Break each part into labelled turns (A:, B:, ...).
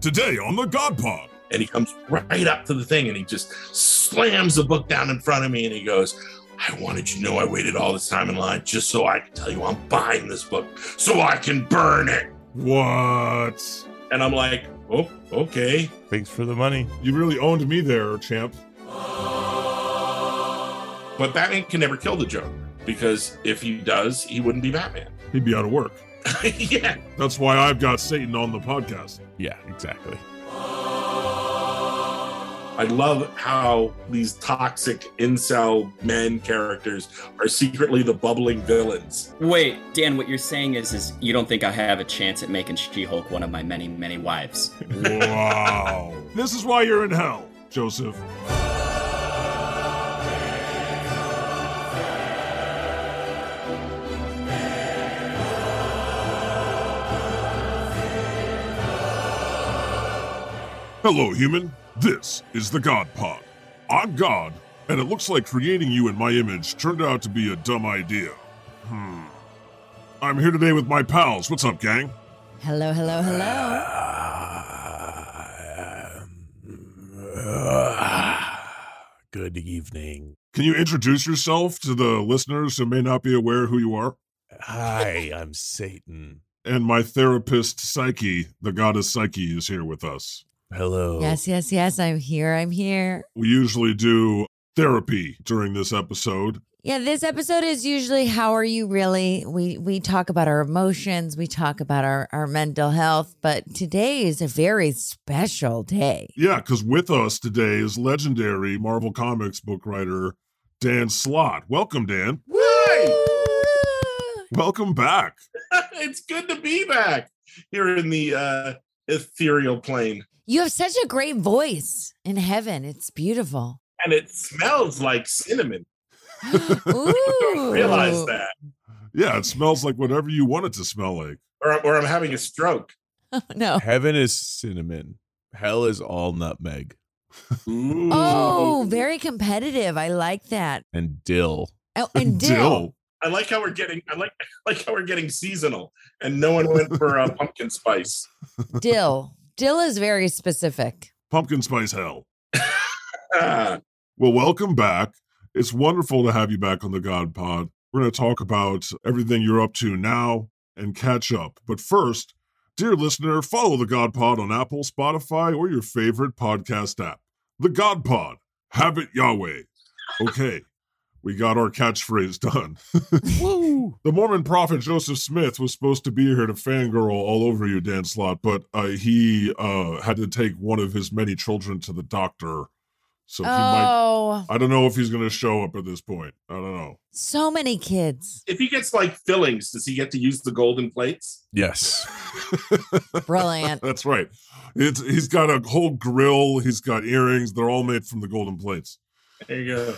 A: Today on the God Pod.
B: And he comes right up to the thing and he just slams the book down in front of me and he goes, I wanted you to know I waited all this time in line just so I can tell you I'm buying this book so I can burn it.
A: What?
B: And I'm like, oh, okay.
C: Thanks for the money.
A: You really owned me there, champ.
B: But Batman can never kill the Joker because if he does, he wouldn't be Batman.
A: He'd be out of work.
B: yeah.
A: That's why I've got Satan on the podcast.
C: Yeah, exactly.
B: I love how these toxic incel men characters are secretly the bubbling villains.
D: Wait, Dan, what you're saying is is you don't think I have a chance at making She-Hulk one of my many, many wives.
A: Wow. this is why you're in hell, Joseph. Hello, human. This is the God Pod. I'm God, and it looks like creating you in my image turned out to be a dumb idea. Hmm. I'm here today with my pals. What's up, gang?
E: Hello, hello, hello.
C: Good evening.
A: Can you introduce yourself to the listeners who may not be aware who you are?
C: Hi, I'm Satan.
A: And my therapist, Psyche, the goddess Psyche, is here with us.
C: Hello.
E: Yes, yes, yes. I'm here. I'm here.
A: We usually do therapy during this episode.
E: Yeah, this episode is usually how are you really? We we talk about our emotions, we talk about our our mental health, but today is a very special day.
A: Yeah, because with us today is legendary Marvel Comics book writer Dan Slott. Welcome, Dan.
B: Hi!
A: Welcome back.
B: it's good to be back here in the uh, ethereal plane.
E: You have such a great voice in heaven. It's beautiful.
B: And it smells like cinnamon.
E: Ooh.
B: Realize that.
A: Yeah, it smells like whatever you want it to smell like.
B: Or, or I'm having a stroke.
E: Oh, no.
C: Heaven is cinnamon. Hell is all nutmeg
B: Ooh.
E: Oh, very competitive. I like that.
C: and dill.
E: Oh, and dill.
B: I like how we're getting. I like like how we're getting seasonal, and no one went for uh, pumpkin spice.
E: Dill. Dill is very specific.
A: Pumpkin spice hell. Well, welcome back. It's wonderful to have you back on the God Pod. We're going to talk about everything you're up to now and catch up. But first, dear listener, follow the God Pod on Apple, Spotify, or your favorite podcast app. The God Pod. Have it Yahweh. Okay, we got our catchphrase done.
C: Woo!
A: The Mormon prophet Joseph Smith was supposed to be here to fangirl all over you, Dan Slott, but uh, he uh, had to take one of his many children to the doctor. So he might
E: Oh,
A: I don't know if he's going to show up at this point. I don't know.
E: so many kids.
B: if he gets like fillings, does he get to use the golden plates?
C: Yes.
E: Brilliant.
A: That's right. It's he's got a whole grill. He's got earrings. They're all made from the golden plates.
B: There you go.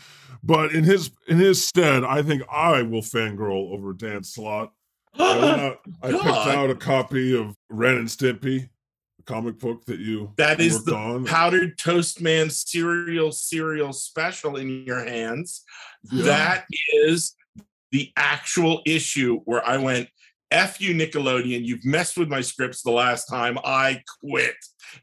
A: But in his in his stead, I think I will fangirl over Dan Slott. I, went out, I picked out a copy of Ren and Stimpy, the comic book that you
B: That is the
A: on.
B: powdered toast man cereal cereal special in your hands.
A: Yeah.
B: That is the actual issue where I went, F you, Nickelodeon. You've messed with my scripts the last time. I quit.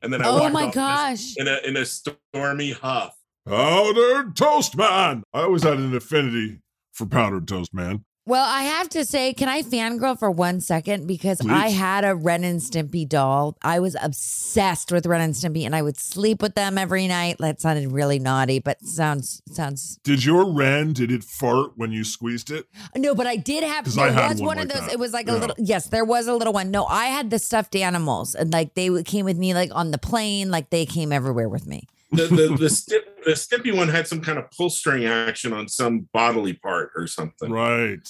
B: And then I
E: Oh
B: walked
E: my
B: off
E: gosh.
B: in a in a stormy huff.
A: Powdered Toast Man. I always had an affinity for Powdered Toast Man.
E: Well, I have to say, can I fangirl for one second? Because I had a Ren and Stimpy doll. I was obsessed with Ren and Stimpy, and I would sleep with them every night. That sounded really naughty, but sounds sounds
A: Did your Ren? Did it fart when you squeezed it?
E: no. But I did have. There
A: I had
E: was
A: one
E: one, of
A: like
E: those.
A: that.
E: It was like
A: Yeah.
E: a little. Yes, there was a little one. No, I had the stuffed animals, and like they came with me, like on the plane. Like they came everywhere with me.
B: The the the, stip, the Stimpy one had some kind of pull string action on some bodily part or something.
A: Right.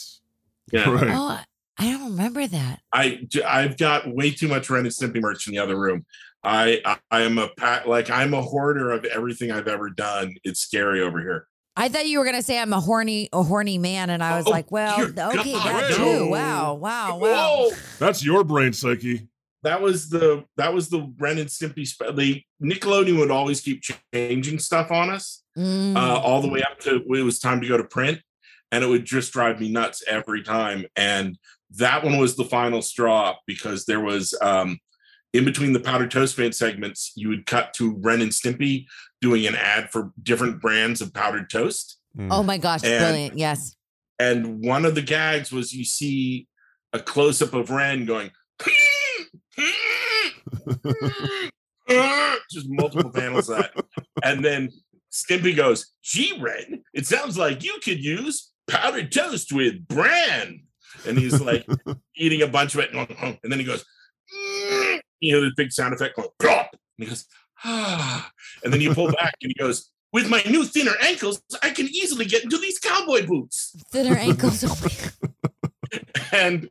B: Yeah.
A: Right.
E: Oh, I don't remember that.
B: I I've got way too much Ren and Stimpy merch in the other room. I I, I am a pat like I'm a hoarder of everything I've ever done. It's scary over here.
E: I thought you were gonna say I'm a horny, a horny man, and I was
B: Oh,
E: like, well, okay,
B: God,
E: that too. Wow, wow, wow.
B: Whoa!
A: That's your brain psyche.
B: That was the that was the Ren and Stimpy. Spe- the Nickelodeon would always keep changing stuff on us,
E: Mm.
B: uh, all the way up to when it was time to go to print, and it would just drive me nuts every time. And that one was the final straw because there was um, in between the powdered toast man segments, you would cut to Ren and Stimpy doing an ad for different brands of powdered toast.
C: Mm.
E: Oh my gosh,
B: And-
E: brilliant. Yes.
B: And one of the gags was you see a close up of Ren going, just multiple panels of that. And then Stimpy goes, Gee, Ren, it sounds like you could use powdered toast with bran. And he's like eating a bunch of it. And then he goes, "Mm." you know, the big sound effect going, plop. And he goes, ah. And then you pull back and he goes, with my new thinner ankles, I can easily get into these cowboy boots
E: Thinner ankles.
B: And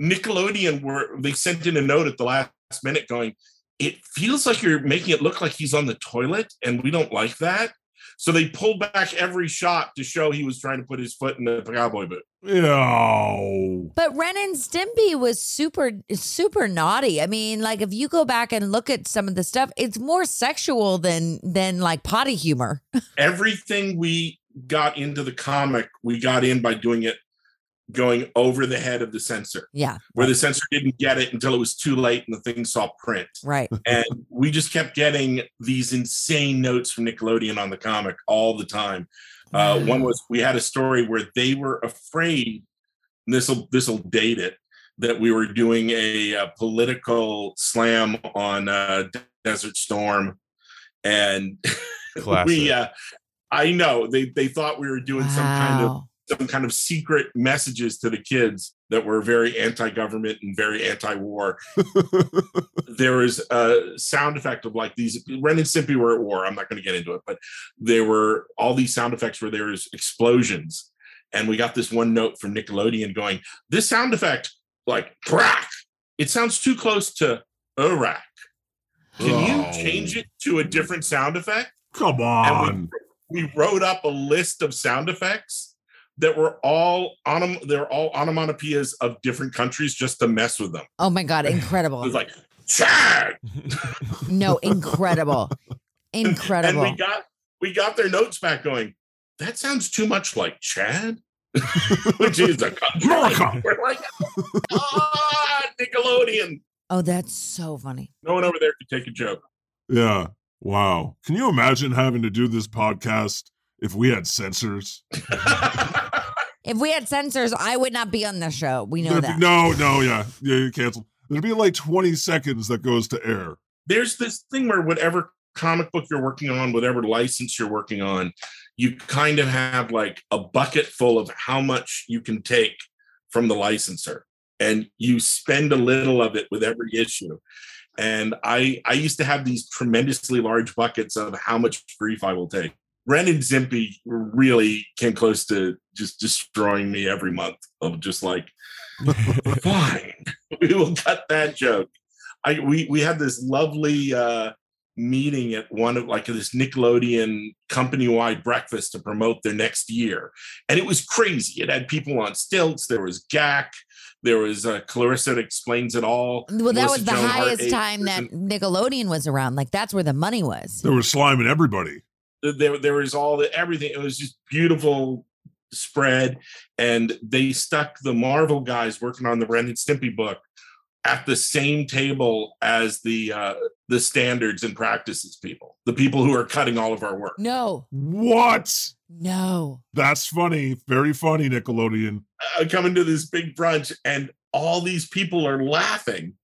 B: Nickelodeon were they sent in a note at the last minute going, it feels like you're making it look like he's on the toilet, and we don't like that. So they pulled back every shot to show he was trying to put his foot in the cowboy boot.
A: Ew.
E: But Ren and Stimpy was super, super naughty. I mean, like if you go back and look at some of the stuff, it's more sexual than than like potty humor.
B: Everything we got into the comic, we got in by doing it going over the head of the censor,
E: Yeah.
B: where the censor didn't get it until it was too late and the thing saw print.
E: Right.
B: and we just kept getting these insane notes from Nickelodeon on the comic all the time. Uh, one was we had a story where they were afraid. This will this will date it that we were doing a, uh political slam on uh, Desert Storm, and we. Uh, I know they they thought we were doing some kind of
E: Wow.
B: Some kind of secret messages to the kids that were very anti-government and very anti-war there was a sound effect of like these Ren and Stimpy were at war. I'm not going to get into it, but there were all these sound effects where there was explosions. And we got this one note from Nickelodeon going, this sound effect, like crack, it sounds too close to Iraq. Can
A: Oh.
B: you change it to a different sound effect?
A: Come on.
B: we, we wrote up a list of sound effects that were all onom- they're all onomatopoeias of different countries just to mess with them.
E: Oh my god,
B: It
E: incredible.
B: was like, Chad,
E: no, incredible.
B: and
E: Incredible.
B: we got we got their notes back going that sounds too much like chad which is a country
A: America.
B: we're like ah nickelodeon
E: oh, that's so funny.
B: no one over there could take a joke
A: Yeah. Wow. Can you imagine having to do this podcast if we had censors?
E: If we had censors, I would not be on the show. We know
A: There'd
E: that.
A: be- no, no, yeah. Yeah, you cancel. There'd be like 20 seconds that goes to air.
B: there's this thing where whatever comic book you're working on whatever license you're working on you kind of have like a bucket full of how much you can take from the licensor and you spend a little of it with every issue and i i used to have these tremendously large buckets of how much grief i will take ren and stimpy really came close to just destroying me every month of just like fine we will cut that joke i we we had this lovely uh meeting at one of like this nickelodeon company-wide breakfast to promote their next year and it was crazy it had people on stilts there was gack there was uh, clarissa that explains it all
E: Well, that
B: Melissa
E: was the
B: Joan
E: highest
B: Abe
E: time that Nickelodeon was around. Like that's where the money was.
A: There was slime sliming everybody.
B: There, there was all the everything. It was just beautiful spread, and they stuck the Marvel guys working on the Ren and Stimpy book at the same table as the uh, the standards and practices people, the people who are cutting all of our work.
E: No,
A: What?
E: no.
A: That's funny. Very funny, Nickelodeon.
B: uh, coming to this big brunch and all these people are laughing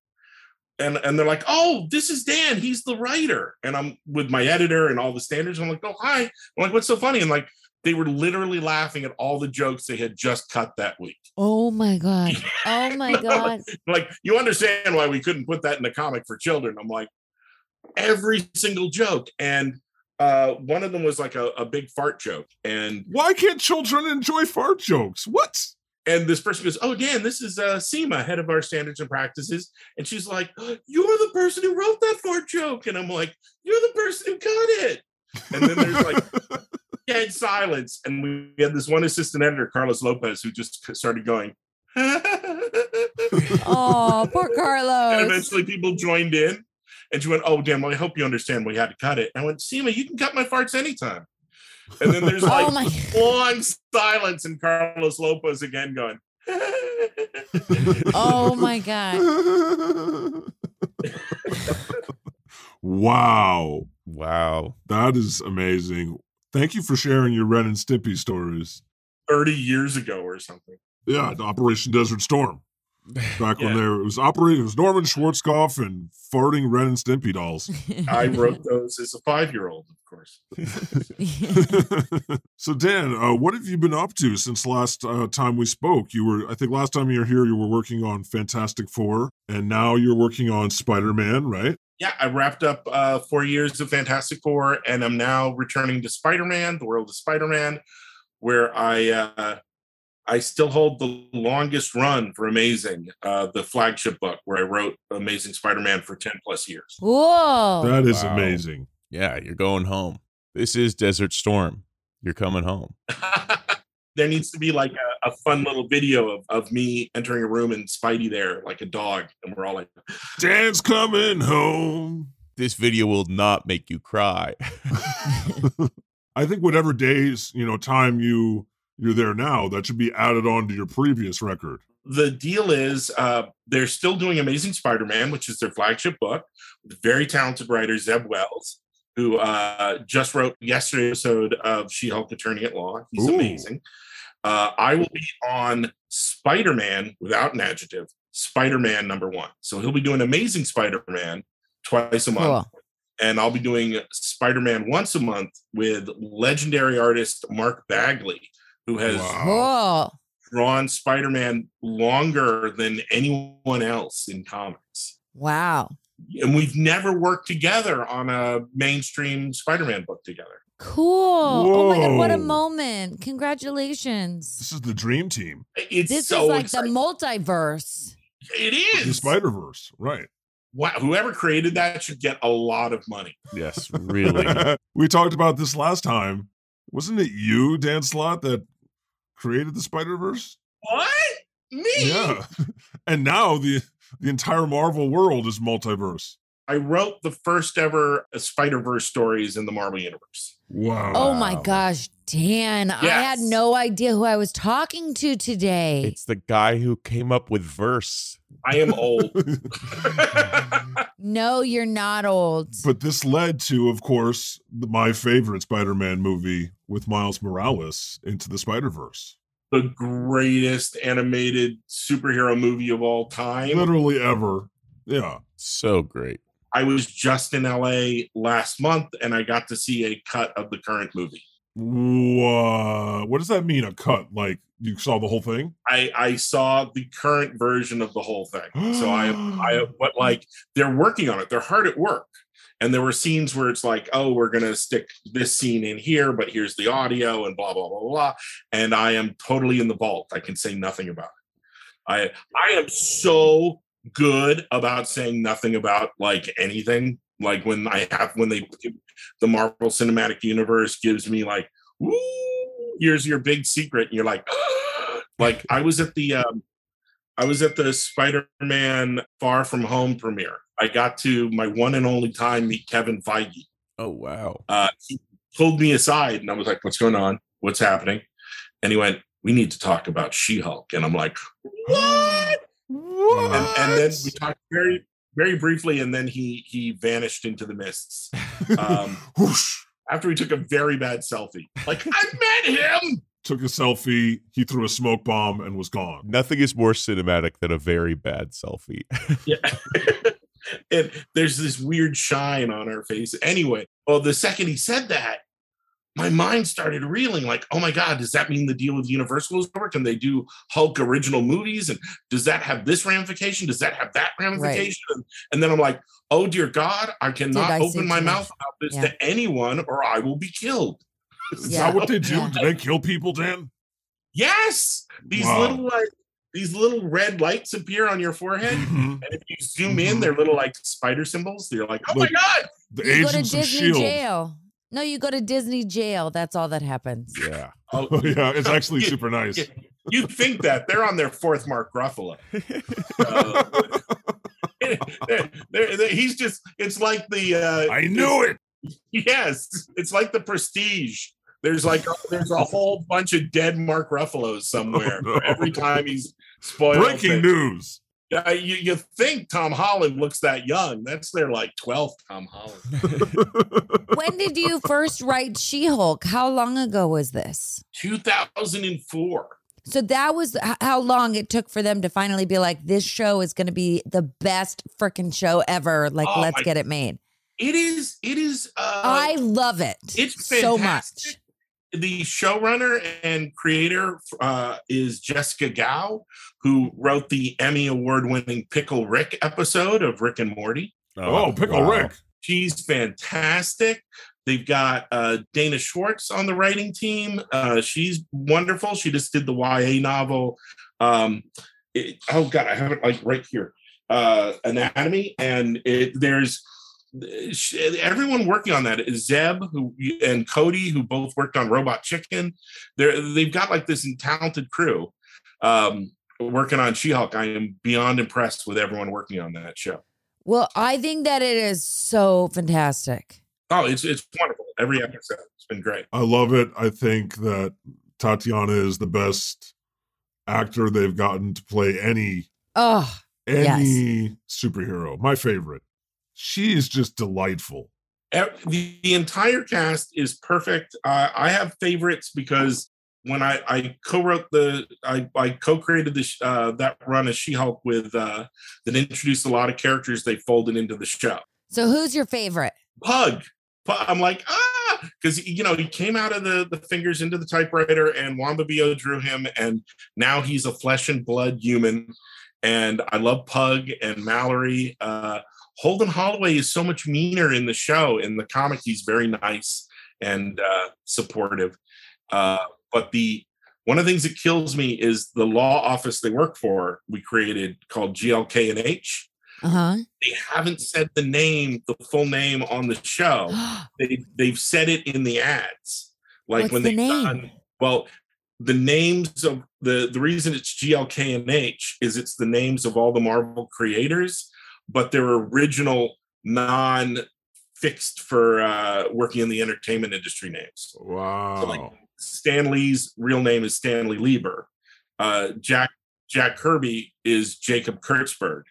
B: and and they're like oh this is dan. He's the writer. And i'm with my editor and all the standards. I'm like oh hi. I'm like what's so funny? And like they were literally laughing at all the jokes they had just cut that week.
E: Oh my god. Oh my god.
B: like you understand why we couldn't put that in the comic for children. I'm like every single joke. And uh one of them was like a, a big fart joke. And
A: Why can't children enjoy fart jokes? What?
B: And this person goes, "Oh, Dan, this is uh, Seema, head of our standards and practices," and she's like, "You're the person who wrote that fart joke," and I'm like, "You're the person who cut it," and then there's like dead silence, and we had this one assistant editor, Carlos Lopez, who just started going.
E: Oh, poor Carlos.
B: and eventually people joined in and she went, Oh, Dan, well, I hope you understand we had to cut it. And I went, Seema, you can cut my farts anytime. And then there's oh like
E: Oh my
B: long silence and Carlos Lopez again going.
E: Oh my god.
A: wow.
C: Wow.
A: That is amazing. Thank you for sharing your Ren and Stimpy stories.
B: 30 years ago or something.
A: Yeah, the Operation Desert Storm. Back when
B: Yeah.
A: there it was operating, it was Norman Schwarzkopf and farting Ren and Stimpy dolls.
B: I wrote those as a five year old, of course.
A: so Dan, uh, what have you been up to since last uh, time we spoke? You were, I think, last time you were here, you were working on Fantastic Four, and now you're working on Spider Man, right?
B: Yeah, I wrapped up uh, four years of Fantastic Four, and I'm now returning to Spider Man, the world of Spider Man, where I uh, I still hold the longest run for Amazing, uh, the flagship book where I wrote Amazing Spider Man for ten plus years.
E: Whoa.
A: That is
C: Wow.
A: amazing.
C: Yeah, you're going home. This is Desert Storm. You're coming home.
B: there needs to be like a, a fun little video of, of me entering a room and Spidey there like a dog, and we're all like,
A: Dan's coming home.
C: This video will not make you cry.
A: I think whatever days, you know, time you you're there now, that should be added on to your previous record.
B: the deal is uh, they're still doing Amazing Spider-Man, which is their flagship book, with very talented writer Zeb Wells, who uh, just wrote yesterday's episode of She-Hulk Attorney at Law. He's
A: Ooh.
B: amazing. Uh, I will be on Spider-Man without an adjective, Spider-Man number one. So he'll be doing Amazing Spider-Man twice a month.
E: Cool.
B: And I'll be doing Spider-Man once a month with legendary artist Mark Bagley, who has
A: Wow.
B: Drawn Spider-Man longer than anyone else in comics.
E: Wow.
B: And we've never worked together on a mainstream Spider-Man book together.
E: Cool. Oh my God. What a moment. Congratulations.
A: This is the dream team,
B: It's
E: This
B: so
E: is like
B: exciting.
E: the multiverse.
B: It is. the.
A: Spider Verse, right?
B: Wow, whoever created that should get a lot of money.
C: yes, really.
A: we talked about this last time. Wasn't it you, Dan Slott, that created the Spider Verse?
B: What? Me?
A: Yeah. and now the the entire Marvel world is multiverse.
B: I wrote the first ever Spider-Verse stories in the Marvel Universe.
A: Wow.
E: Oh my gosh, Dan. I had no idea who I was talking to today.
C: It's the guy who came up with verse.
B: I am old.
E: no, you're not old.
A: but this led to, of course, my favorite Spider Man movie with Miles Morales into the Spider Verse.
B: the greatest animated superhero movie of all time.
A: Literally ever. Yeah.
C: So great.
B: I was just in LA last month and I got to see a cut of the current movie.
A: Wha- what does that mean? A cut? Like you saw the whole thing?
B: I, I saw the current version of the whole thing. So I I but like they're working on it. They're hard at work. And there were scenes where it's like, oh, we're gonna stick this scene in here, but here's the audio and blah blah blah blah. And I am totally in the vault. I can say nothing about it. I I am so good about saying nothing about like anything. Like when I have when they the Marvel Cinematic Universe gives me like, Woo, here's your big secret, and you're like, like I was at the um, I was at the Spider-Man Far From Home premiere. I got to my one and only time meet Kevin Feige.
C: Oh wow.
B: Uh, he pulled me aside, and I was like, "What's going on? What's happening?" And he went, "We need to talk about She-Hulk." And I'm like, "What?"
A: What?
B: And, and then we talked very, very briefly, and then he he vanished into the mists um,
A: Whoosh.
B: after he took a very bad selfie. Like I met him.
A: Took a selfie. He threw a smoke bomb and was gone.
C: Nothing is more cinematic than a very bad selfie.
B: Yeah. and there's this weird shine on her face. Anyway, well, the second he said that, my mind started reeling like, oh my God, does that mean the deal with Universal is over? Can they do Hulk original movies? And does that have this ramification? Does that have that ramification? And, and then I'm like, oh dear God, I cannot
E: I
B: open my mouth about this
E: Yeah.
B: to anyone or I will be killed.
A: Is
E: Yeah.
A: that what they do?
E: Yeah.
A: Do they kill people, Dan?
B: Yes. These
A: Wow.
B: little like these little red lights appear on your forehead.
A: Mhm.
B: And if you zoom in, they're little like spider symbols. They're like, oh
A: Like-
B: my God.
A: The
E: you go to
A: agents of Shield.
E: jail. No, you go to Disney jail. That's all that happens.
C: yeah.
B: Oh,
A: yeah, it's actually
B: Yeah,
A: super nice.
B: yeah. you think that they're on their fourth Mark Ruffalo. Uh, they're- they're- they're- he's just, it's like the, uh,
A: I knew it.
B: yes, it's like the prestige. There's like, a, there's a whole bunch of dead Mark Ruffalos somewhere
A: Oh, no.
B: every time he's spoiled.
A: Breaking news.
B: Yeah, you, you think Tom Holland looks that young? That's their like 12th Tom Holland.
E: when did you first write She Hulk? How long ago was this?
B: 2004.
E: So that was how long it took for them to finally be like, this show is going to be the best freaking show ever. Like,
B: Oh
E: let's
B: my-
E: get it made.
B: It is. It is. Uh,
E: I love it
B: it's
E: so much.
B: The showrunner and creator uh, is Jessica Gao, who wrote the Emmy Award-winning Pickle Rick episode of Rick and Morty.
A: oh, Pickle
C: wow.
A: Rick.
B: She's fantastic. They've got uh, Dana Schwartz on the writing team. Uh, she's wonderful. She just did the YA novel. Um, it- oh God, I have it like right here. Uh, Anatomy, and it, there's everyone working on that is Zeb who and Cody who both worked on Robot Chicken. They're they've got like this talented crew um, working on She-Hulk. I am beyond impressed with everyone working on that show.
E: Well, I think that it is so fantastic.
B: Oh, it's it's wonderful. Every episode, it's been great.
A: I love it. I think that Tatiana is the best actor they've gotten to play any
E: Oh,
A: any superhero. My favorite. She is just delightful.
B: The, the entire cast is perfect. Uh, I have favorites because when I, I co-wrote the, I, I co-created this uh, that run of She-Hulk with uh, that introduced a lot of characters they folded into the show.
E: so who's your favorite?
B: Pug. Pu- I'm like ah, because you know he came out of the the fingers into the typewriter, and Juan Bobillo drew him, and now he's a flesh and blood human. And I love Pug and Mallory. Uh, Holden Holloway is so much meaner in the show. In the comic, he's very nice and uh, supportive. Uh, but the one of the things that kills me is the law office they work for. We created called GLK and H
E: Uh huh.
B: they haven't said the name, the full name on the show. They they've said it in the ads. Like
E: What's
B: when
E: the
B: they
E: name?
B: done well, the names of the the reason it's GLK and H is it's the names of all the Marvel creators, but they're original non fixed for uh working in the entertainment industry names.
A: Wow.
B: Stan Lee's real name is Stanley Lieber. Uh, Jack Jack Kirby is Jacob Kurtzberg.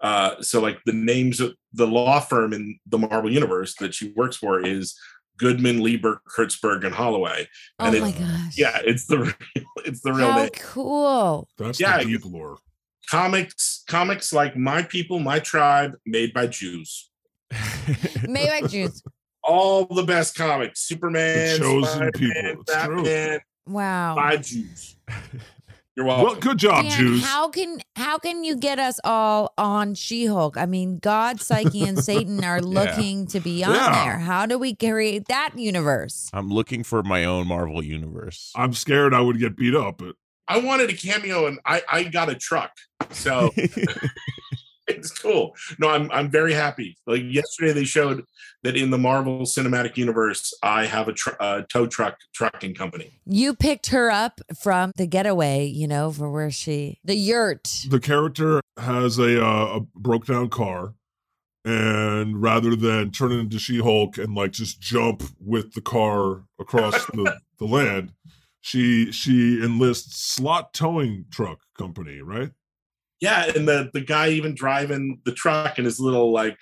B: Uh, so like the names of the law firm in the Marvel universe that she works for is Goodman, Lieber, Kurtzberg, and Holloway.
E: Oh my
B: it-
E: gosh.
B: Yeah, it's the real, it's the real
E: How
B: name.
E: cool.
A: That's
B: Yeah,
A: the deep lore.
B: Comics, comics like My People, My Tribe, made by Jews.
E: Maybe Jews.
B: All the best comics: Superman,
A: The chosen
B: Spider-Man,
A: people. It's true.
B: Batman,
E: Wow.
B: by Jews. You're welcome.
A: Well, good job,
E: Dan,
A: Jews.
E: how can how can you get us all on She-Hulk? I mean, God, Psyche, and Satan are looking to be on
A: Yeah.
E: there. How do we create that universe?
C: I'm looking for my own Marvel universe.
A: I'm scared I would get beat up, but
B: I wanted a cameo and I, I got a truck. So it's cool. No, I'm I'm very happy. Like yesterday they showed that in the Marvel Cinematic Universe, I have a tr- uh, tow truck trucking company.
E: You picked her up from the getaway, you know, for where she the yurt.
A: the character has a, uh, a broke down car and rather than turn it into she-hulk and like just jump with the car across the, the land she she enlists Slott towing truck company right
B: Yeah, and the the guy even driving the truck in his little like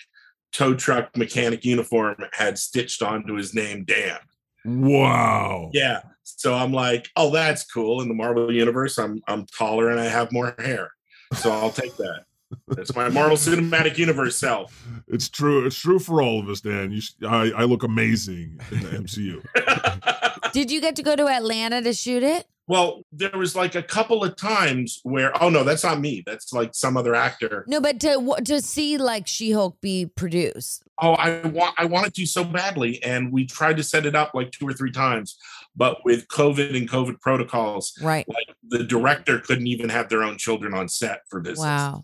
B: tow truck mechanic uniform had stitched onto his name Dan.
A: wow
B: Yeah. So I'm like, oh, that's cool. In the Marvel universe, I'm I'm taller and I have more hair. So I'll take that. That's my Marvel Cinematic Universe self.
A: it's true it's true for all of us dan you I, I look amazing in the mcu
E: Did you get to go to Atlanta to shoot it?
B: well, there was like a couple of times where, oh no, that's not me. That's like some other actor.
E: No, but to to see like She-Hulk be produced.
B: Oh, I want I wanted to so badly, and we tried to set it up like two or three times, but with COVID and COVID protocols,
E: Right.
B: like the director couldn't even have their own children on set for business.
E: Wow.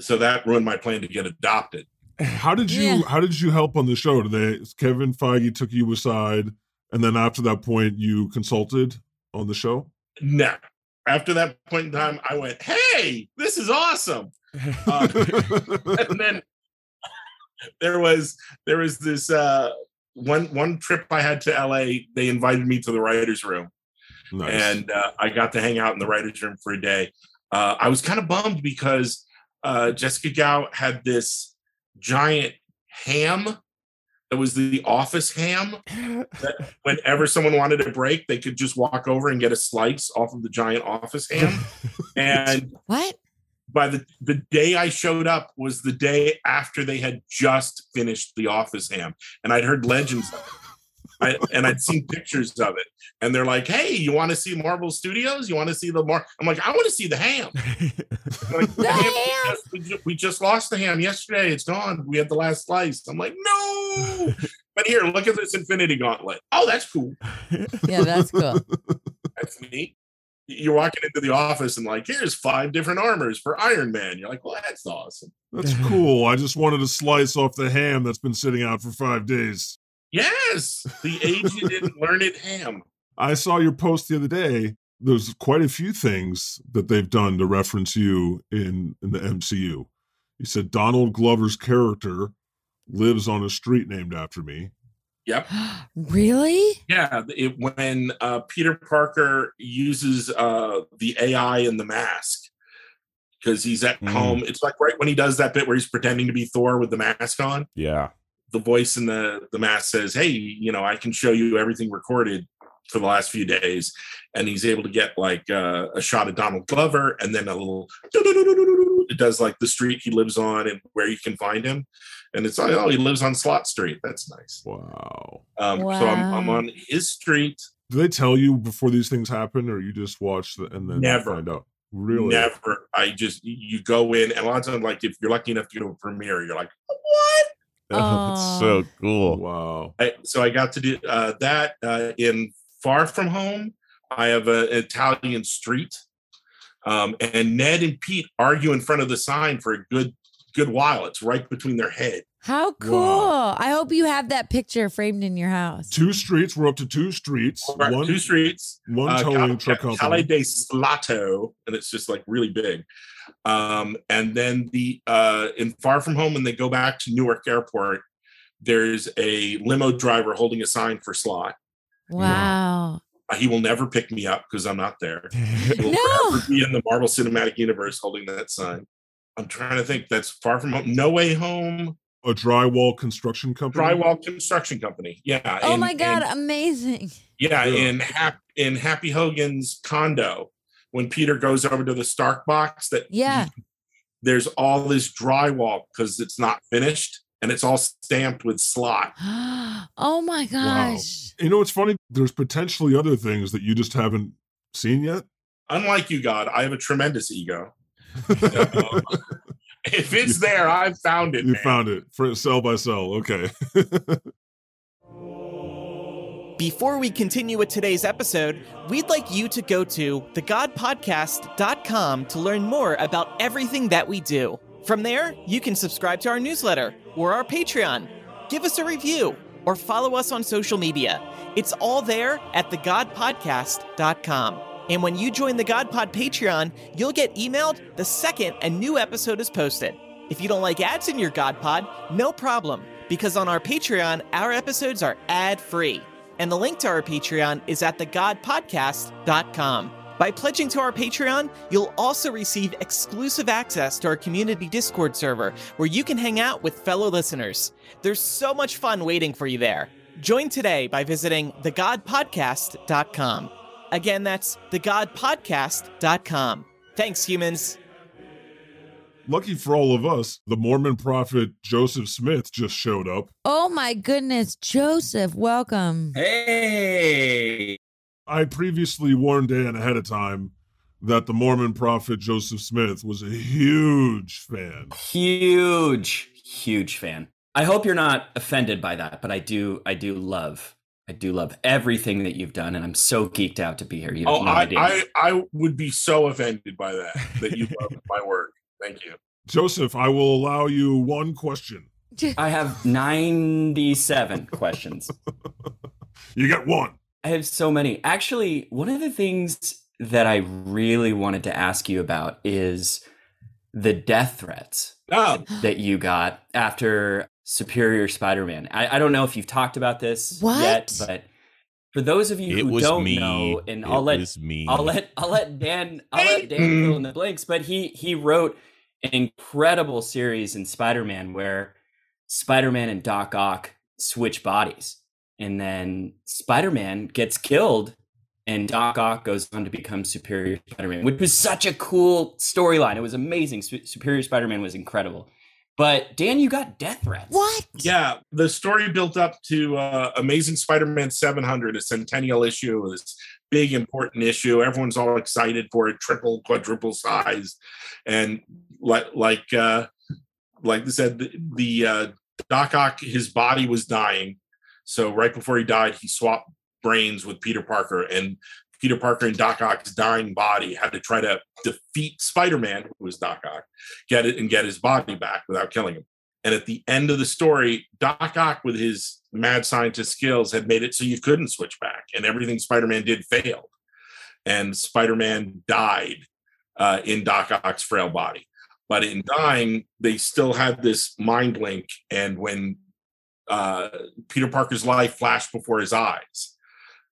B: So that ruined my plan to get adopted.
A: how did you
E: Yeah.
A: how did you help on the show did they kevin feige took you aside and then after that point you consulted on the show
B: No. After that point in time, I went, "Hey, this is awesome!" Uh, and then there was there was this uh, one one trip I had to LA. They invited me to the writers' room,
A: nice.
B: and uh, I got to hang out in the writers' room for a day. Uh, I was kind of bummed because uh, Jessica Gao had this giant ham that was the office ham. That whenever someone wanted a break, they could just walk over and get a slice off of the giant office ham. and
E: What?
B: by the the day I showed up was the day after they had just finished the office ham, and I'd heard legends of it. I, and I'd seen pictures of it, and they're like, "Hey, you want to see Marvel Studios? You want to see the Mar?" I'm like, "I want to see the ham." Like,
E: The
B: ham-
E: ham!
B: we, just, we just lost the ham yesterday. It's gone. We had the last slice. I'm like, no. but here, look at this Infinity Gauntlet. Oh, that's cool.
E: Yeah, that's cool.
B: That's neat. You're walking into the office and like, here's five different armors for Iron Man. You're like, well, that's awesome.
A: That's cool. I just wanted a slice off the ham that's been sitting out for five days.
B: Yes, the age you didn't learn it ham.
A: I saw your post the other day. There's quite a few things that they've done to reference you in, in the MCU. You said Donald Glover's character lives on a street named after me.
B: Yep.
E: really?
B: Yeah, it, when uh, Peter Parker uses uh, the AI in the mask because he's at
C: Mm.
B: home. It's like right when he does that bit where he's pretending to be Thor with the mask on.
C: yeah.
B: The voice in the the mask says, "Hey, you know, I can show you everything recorded for the last few days," and he's able to get like uh, a shot of Donald Glover, and then a little. It does like the street he lives on and where you can find him, and it's like, oh, he lives on Slott Street. That's nice.
A: Wow.
B: Um, So I'm, I'm on his street.
A: Do they tell you before these things happen, or you just watch the, and then
B: Never.
A: find out? Really?
B: Never. I just you go in, and a lot of times, like if you're lucky enough to go to a premiere, you're like, what?
C: That's so cool.
A: Wow.
B: I, so I got to do uh, that uh, in Far From Home. I have an Italian street, um, and Ned and Pete argue in front of the sign for a good good while. It's right between their head.
E: How cool.
A: Wow.
E: I hope you have that picture framed in your house.
A: Two streets. We're up to two streets.
B: Right,
A: One,
B: Two streets,
A: one
B: uh,
A: towing
B: Cal-
A: truck
B: Calle
A: company.
B: de Slato, and it's just like really big. Um, and then the uh, in Far From Home, when they go back to Newark Airport, there's a limo driver holding a sign for Slott.
E: Wow.
B: Uh, He will never pick me up because I'm not there. He will
E: No.
B: forever be in the Marvel Cinematic Universe holding that sign. I'm trying to think. That's far from home. No Way Home,
A: A drywall construction company.
B: Drywall Construction Company. Yeah.
E: Oh
B: in-
E: my God.
B: in-
E: Amazing.
B: yeah,
A: Yeah.
B: in Hap- in Happy Hogan's condo, when Peter goes over to the Stark box, that
E: Yeah.
B: there's all this drywall because it's not finished and it's all stamped with Slott.
E: oh my gosh.
A: You know what's funny? There's potentially other things that you just haven't seen yet.
B: Unlike you, God, I have a tremendous ego. Um, So, if it's there, I've found it.
A: You
B: man.
A: found it for cell by cell. Okay.
F: Before we continue with today's episode, we'd like you to go to thegodpodcast.com to learn more about everything that we do. From there, you can subscribe to our newsletter or our Patreon, give us a review, or follow us on social media. It's all there at thegodpodcast.com. And when you join the GodPod Patreon, you'll get emailed the second a new episode is posted. If you don't like ads in your GodPod, no problem, because on our Patreon, our episodes are ad free. And the link to our Patreon is at thegodpodcast.com. By pledging to our Patreon, you'll also receive exclusive access to our community Discord server where you can hang out with fellow listeners. There's so much fun waiting for you there. Join today by visiting thegodpodcast.com. Again, that's thegodpodcast.com. Thanks, humans.
A: Lucky for all of us, the Mormon prophet Joseph Smith just showed up.
E: Oh my goodness. Joseph, welcome.
D: Hey.
A: I previously warned Dan ahead of time that the Mormon prophet Joseph Smith was a huge fan.
D: Huge, huge fan. I hope you're not offended by that, but I do I do love I do love everything that you've done, and I'm so geeked out to be here. You have
B: Oh,
D: no
B: I,
D: idea.
B: I, I would be so offended by that, that you love my work. Thank you.
A: Joseph, I will allow you one question.
D: I have 97 questions.
A: You get one.
D: I have so many. Actually, one of the things that I really wanted to ask you about is the death threats
B: Oh,
D: that you got after Superior Spider-Man. I, I don't know if you've talked about this
E: What?
D: yet, but for those of you
C: It
D: who
C: was
D: don't
C: me.
D: know, and
C: it
D: I'll let
C: was me.
D: I'll let I'll let Dan I'll let Dan fill in the blanks. But he he wrote an incredible series in Spider-Man where Spider-Man and Doc Ock switch bodies, and then Spider-Man gets killed, and Doc Ock goes on to become Superior Spider-Man, which was such a cool storyline. It was amazing. Su- Superior Spider-Man was incredible. But Dan, you got death threats.
E: What?
B: Yeah, the story built up to uh, Amazing Spider-Man 700, a centennial issue, this big important issue. Everyone's all excited for it, triple, quadruple size, and like like uh, like I said, the, the uh, Doc Ock, his body was dying, so right before he died, he swapped brains with Peter Parker, and Peter Parker and Doc Ock's dying body had to try to defeat Spider-Man, who was Doc Ock, get it and get his body back without killing him. And at the end of the story, Doc Ock, with his mad scientist skills, had made it so you couldn't switch back, and everything Spider-Man did failed. And Spider-Man died uh, in Doc Ock's frail body. But in dying, they still had this mind link. And when uh, Peter Parker's life flashed before his eyes,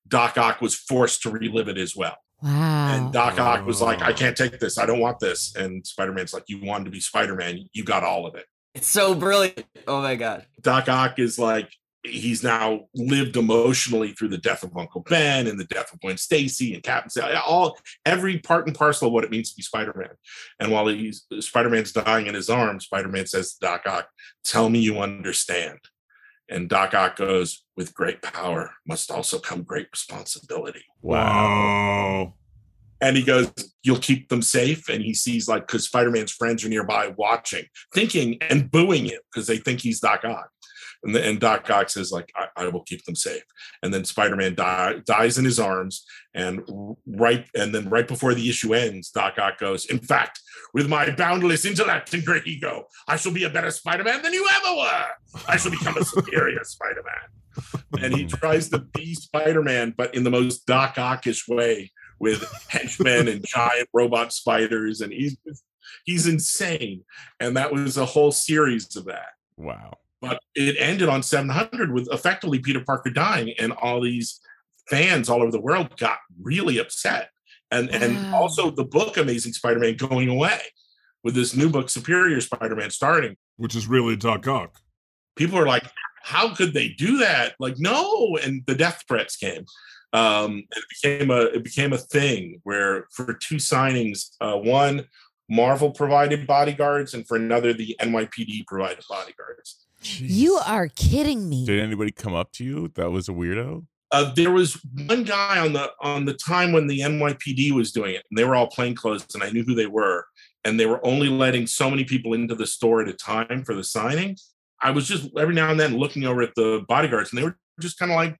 B: Doc Ock was forced to relive it as well.
E: Wow.
B: And Doc Ock was like, I
A: Oh.
B: can't take this. I don't want this. And Spider Man's like, You wanted to be Spider Man. You got all of it.
D: It's so brilliant. Oh my god.
B: Doc Ock is like, he's now lived emotionally through the death of Uncle Ben and the death of Gwen Stacy and Captain Sa- all every part and parcel of what it means to be Spider-Man. And while he's Spider-Man's dying in his arms, Spider-Man says to Doc Ock, "Tell me you understand." And Doc Ock goes, "With great power must also come great responsibility."
A: Wow.
B: And he goes, You'll keep them safe. And he sees, like, because Spider Man's friends are nearby watching, thinking and booing him because they think he's Doc Ock. And, the, and Doc Ock says, like, I, I will keep them safe. And then Spider Man die, dies in his arms. And right, and then right before the issue ends, Doc Ock goes, In fact, with my boundless intellect and great ego, I shall be a better Spider Man than you ever were. I shall become a superior Spider Man. And he tries to be Spider Man, but in the most Doc Ockish way with henchmen and giant robot spiders, and he's he's insane. And that was a whole series of that.
C: Wow.
B: But it ended on 700 with effectively Peter Parker dying, and all these fans all over the world got really upset. And and also the book Amazing Spider-Man going away with this new book Superior Spider-Man starting.
A: Which is really Doc Ock.
B: People are like, how could they do that? Like, no. And the death threats came. Um, it became a it became a thing where for two signings, uh, one Marvel provided bodyguards, and for another the NYPD provided bodyguards.
E: You are kidding me.
C: Did anybody come up to you that was a weirdo?
B: Uh, there was one guy on the on the time when the NYPD was doing it, and they were all plainclothes, and I knew who they were, and they were only letting so many people into the store at a time for the signing. I was just every now and then looking over at the bodyguards, and they were just kind of like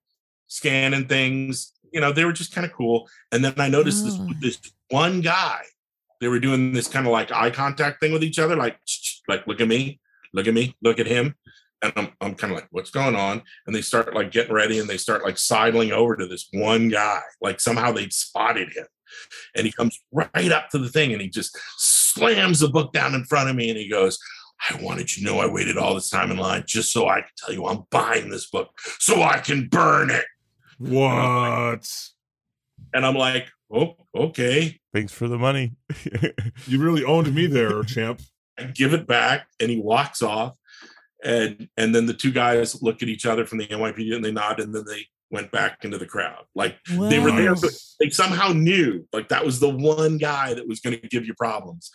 B: scanning things. You know, they were just kind of cool. And then I noticed this this one guy. They were doing this kind of like eye contact thing with each other, like like look at me, look at me, look at him. And I'm, I'm kind of like, what's going on? And they start like getting ready and they start like sidling over to this one guy. Like somehow they'd spotted him. And he comes right up to the thing and he just slams the book down in front of me and he goes, I wanted you to know I waited all this time in line just so I could tell you I'm buying this book so I can burn it.
A: What?
B: And I'm like, oh, okay.
C: Thanks for the money.
A: You really owned me there, champ.
B: I give it back and he walks off. And and then the two guys look at each other from the NYPD and they nod and then they went back into the crowd. Like they were there, but they somehow knew like that was the one guy that was going to give you problems.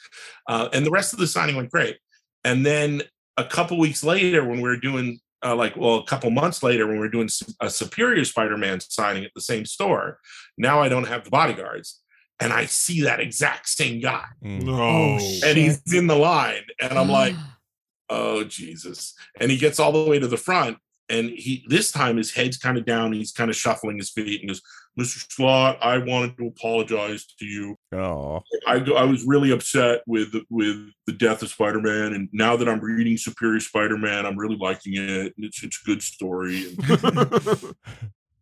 B: Uh, and the rest of the signing went great. And then a couple weeks later, when we were doing uh, like, well, a couple months later, when we were doing a Superior Spider-Man signing at the same store, now I don't have the bodyguards, and I see that exact same guy,
C: Mm.
A: No.
E: Oh,
B: and he's in the line, and I'm like, oh Jesus! And he gets all the way to the front, and he this time his head's kind of down, he's kind of shuffling his feet, and goes, "Mr. Slott, I wanted to apologize to you.
C: Oh,
B: I, I was really upset with with the death of Spider-Man, and now that I'm reading Superior Spider-Man, I'm really liking it. And it's it's a good story.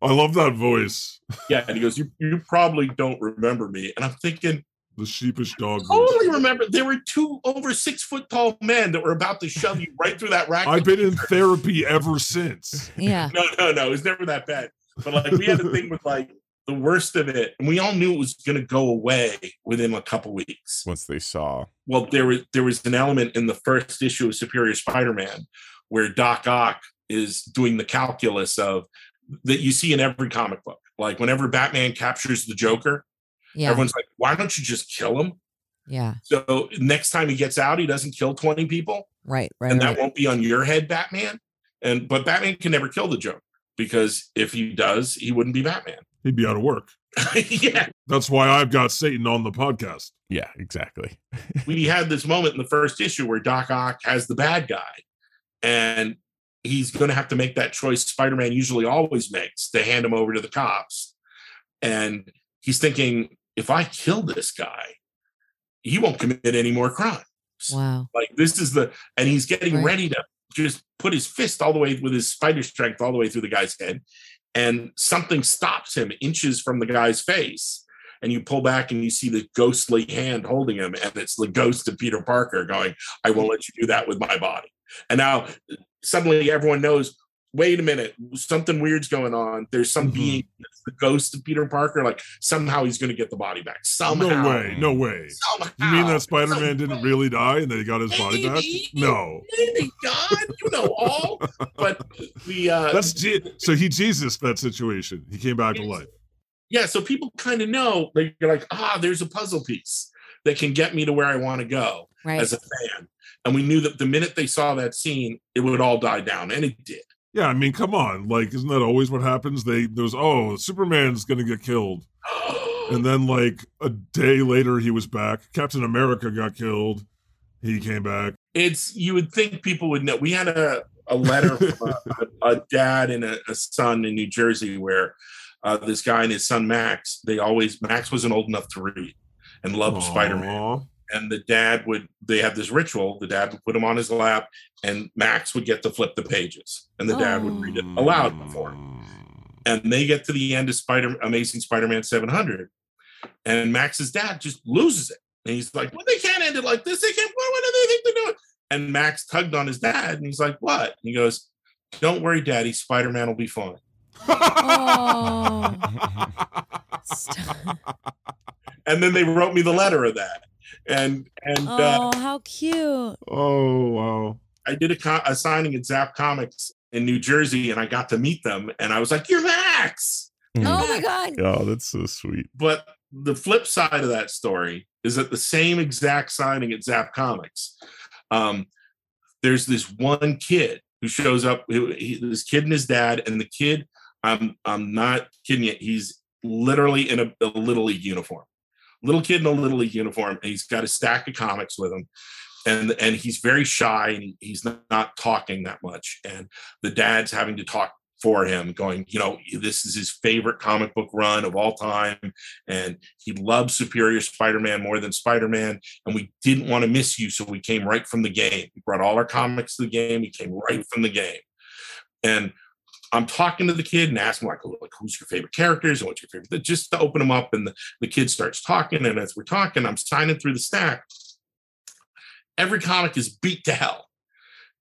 A: I love that voice.
B: yeah, and he goes, "You you probably don't remember me," and I'm thinking,
A: The sheepish dog voice.
B: totally remember. There were two over six foot tall men that were about to shove you right through that rack.
A: I've been in therapy ever since.
E: yeah.
B: no, no, no, it was never that bad. But like we had a thing with like the worst of it, and we all knew it was going to go away within a couple weeks.
C: Once they saw.
B: Well, there was there was an element in the first issue of Superior Spider-Man where Doc Ock is doing the calculus of that you see in every comic book. Like whenever Batman captures the Joker,
E: Yeah.
B: everyone's like, "Why don't you just kill him?"
E: yeah.
B: So next time he gets out, he doesn't kill twenty people,
E: Right. Right.
B: and
E: right.
B: that won't be on your head, Batman. And but Batman can never kill the Joker because if he does, he wouldn't be Batman.
A: He'd be out of work.
B: yeah,
A: That's why I've got Satan on the podcast.
C: Yeah, exactly.
B: we had this moment in the first issue where Doc Ock has the bad guy, and he's going to have to make that choice Spider-Man usually always makes to hand him over to the cops. And he's thinking, if I kill this guy, he won't commit any more crimes.
E: Wow.
B: Like this is the, and he's getting
E: Right.
B: ready to just put his fist all the way with his spider strength all the way through the guy's head, and something stops him inches from the guy's face. And you pull back and you see the ghostly hand holding him, and it's the ghost of Peter Parker going, I won't let you do that with my body. And now suddenly everyone knows, wait a minute, something weird's going on. There's some
A: Mhm.
B: being, the ghost of Peter Parker. Like somehow he's going to get the body back. Somehow.
A: No way. No way.
B: Somehow.
A: You mean that Spider Man didn't really die and that he got his body back? No.
B: Maybe God, you know all. But the uh
A: That's Je- so he Jesus that situation. He came back to life.
B: yeah, so people kind of know like you're like, ah, there's a puzzle piece that can get me to where I want to go
E: Right.
B: as a fan. And we knew that the minute they saw that scene, it would all die down, and it did.
A: Yeah, I mean, come on. Like, isn't that always what happens? They there's oh, Superman's gonna get killed. And then like a day later he was back. Captain America got killed. He came back.
B: it's you would think people would know. We had a a letter from a, a, dad and a, a son in New Jersey where uh, this guy and his son Max, they always Max wasn't old enough to read and loved Spider Man.
A: Aw.
B: and the dad would they have this ritual the dad would put him on his lap and max would get to flip the pages and the dad would read it aloud before him. and they get to the end of spider amazing spider-man 700 and max's dad just loses it and he's like well they can't end it like this they can't what, what do they think they're doing and max tugged on his dad and he's like what and he goes don't worry daddy spider-man will be fine
E: Oh. Stop.
B: and then they wrote me the letter of that and and uh,
E: Oh, how cute.
A: oh wow.
B: I did a, co- a signing at Zapp Comics in New Jersey, and I got to meet them, and I was like, "You're Max."
E: Oh my God.
C: Oh, that's so sweet.
B: But the flip side of that story is that the same exact signing at Zapp Comics, um, there's this one kid who shows up. He, he- this kid and his dad, and the kid, I'm I'm not kidding you. He's literally in a, a little league uniform, little kid in a little league uniform, and he's got a stack of comics with him. And, and he's very shy and he's not, not talking that much. And the dad's having to talk for him, going, you know, this is his favorite comic book run of all time. And he loves Superior Spider Man more than Spider Man. And we didn't want to miss you. So we came right from the game. We brought all our comics to the game. We came right from the game. And I'm talking to the kid and asking, like, like who's your favorite characters and what's your favorite? Just to open them up. And the, the kid starts talking. And as we're talking, I'm signing through the stack. Every comic is beat to hell.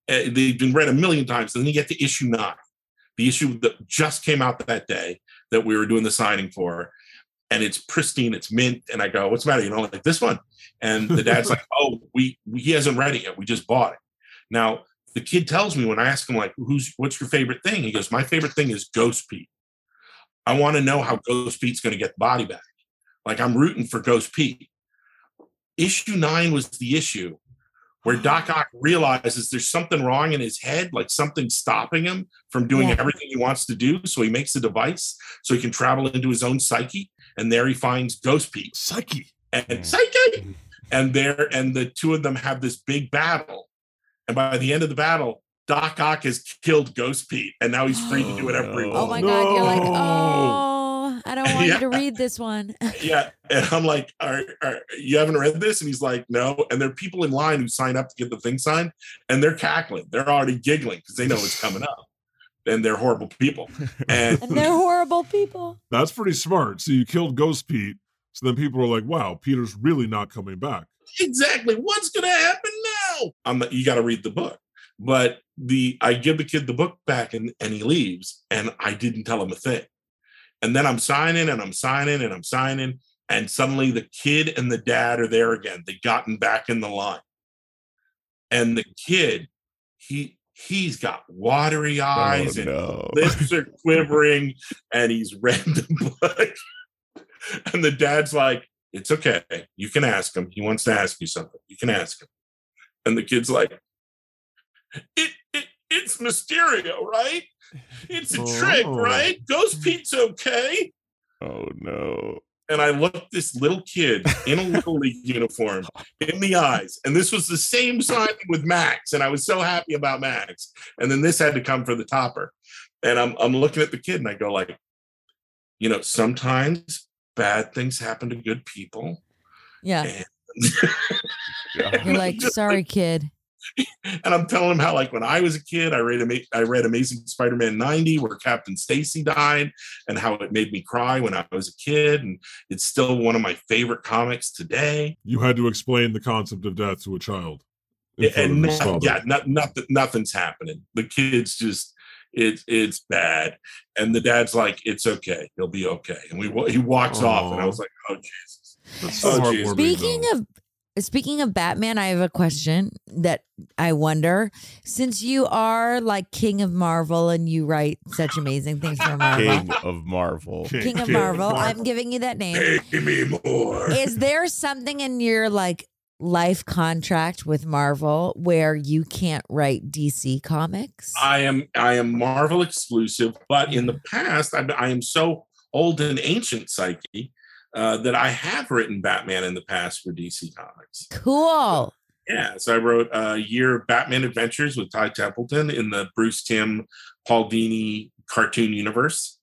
B: Uh, they've been read a million times. And then you get to issue nine, the issue that just came out that day that we were doing the signing for. And it's pristine, it's mint. And I go, what's the matter? You know, like this one. And the dad's like, oh, we, we he hasn't read it yet. We just bought it. Now, the kid tells me when I ask him, like, who's what's your favorite thing? He goes, My favorite thing is Ghost Pete. I want to know how Ghost Pete's going to get the body back. Like I'm rooting for Ghost Pete. Issue nine was the issue where Doc Ock realizes there's something wrong in his head, like something stopping him from doing
E: Yeah.
B: everything he wants to do. So he makes a device so he can travel into his own psyche. And there he finds Ghost Pete
A: Psyche.
B: and
C: Mm.
B: psyche. And there, and the two of them have this big battle. And by the end of the battle, Doc Ock has killed Ghost Pete, and now he's free to do whatever he
C: Oh,
E: Oh
B: wants.
E: my God. You're like, oh, I don't want
B: Yeah.
E: you to read this one.
B: yeah. And I'm like, are, are, you haven't read this? And he's like, no. And there are people in line who sign up to get the thing signed, and they're cackling. They're already giggling because they know it's coming up. And they're horrible people. And
E: And they're horrible people.
A: That's pretty smart. So you killed Ghost Pete. So then people are like, wow, Peter's really not coming back.
B: exactly what's going to happen now? I'm not, you got to read the book. But the I give the kid the book back and, and he leaves, and I didn't tell him a thing. And then I'm signing and I'm signing and I'm signing. And suddenly the kid and the dad are there again. They've gotten back in the line. And the kid, he he's got watery oh, eyes
C: oh,
B: and
C: no.
B: lips are quivering and he's read the book. and the dad's like, It's okay. You can ask him. He wants to ask you something. You can ask him. And the kid's like, It, it it's Mysterio, right? It's a trick,
C: Oh.
B: right? Ghost Pete's okay.
C: Oh no.
B: And I looked this little kid in a little league uniform in the eyes. And this was the same signing with Max. And I was so happy about Max. And then this had to come for the topper. And I'm I'm looking at the kid and I go like, you know, sometimes bad things happen to good people.
E: Yeah.
C: God.
E: You're like, sorry, kid.
B: and I'm telling him how, like, when I was a kid, I read Ama- I read Amazing Spider-Man 90, where Captain Stacy died, and how it made me cry when I was a kid, and it's still one of my favorite comics today.
A: You had to explain the concept of death to a child. in
B: and
A: of his
B: no-
A: father.
B: yeah, not, nothing, nothing's happening. The kid's just it's it's bad, and the dad's like, "It's okay, he'll be okay," and we he walks off, and I was like, "Oh Jesus."
A: So
B: Oh,
A: heartwarming.
E: Speaking of speaking of Batman, I have a question that I wonder. Since you are like king of Marvel and you write such amazing things for Marvel,
C: King of Marvel.
E: king of Marvel, I'm giving you that name.
B: Pay me more.
E: Is there something in your like life contract with Marvel where you can't write DC comics?
B: I am I am Marvel exclusive, but in the past, I, I am so old and ancient, Psyche, uh, that I have written Batman in the past for DC Comics.
E: cool.
B: Yeah, so I wrote a year of Batman Adventures with Ty Templeton in the Bruce Timm Paul Dini cartoon universe.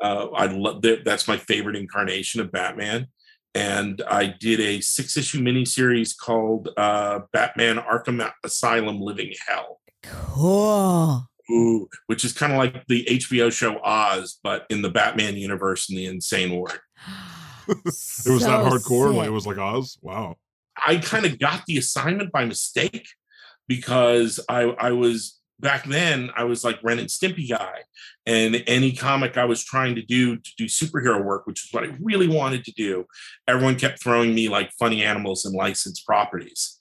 B: Uh, I love that. That's my favorite incarnation of Batman. And I did a six issue miniseries called uh, Batman Arkham Asylum Living Hell.
E: Cool.
B: Ooh, which is kind of like the HBO show Oz, but in the Batman universe in the Insane Ward.
A: It was that hardcore. Like it was like Oz. Wow.
B: I kind of got the assignment by mistake because I I was back then I was like Ren and Stimpy guy, and any comic I was trying to do to do superhero work, which is what I really wanted to do, everyone kept throwing me like funny animals and licensed properties.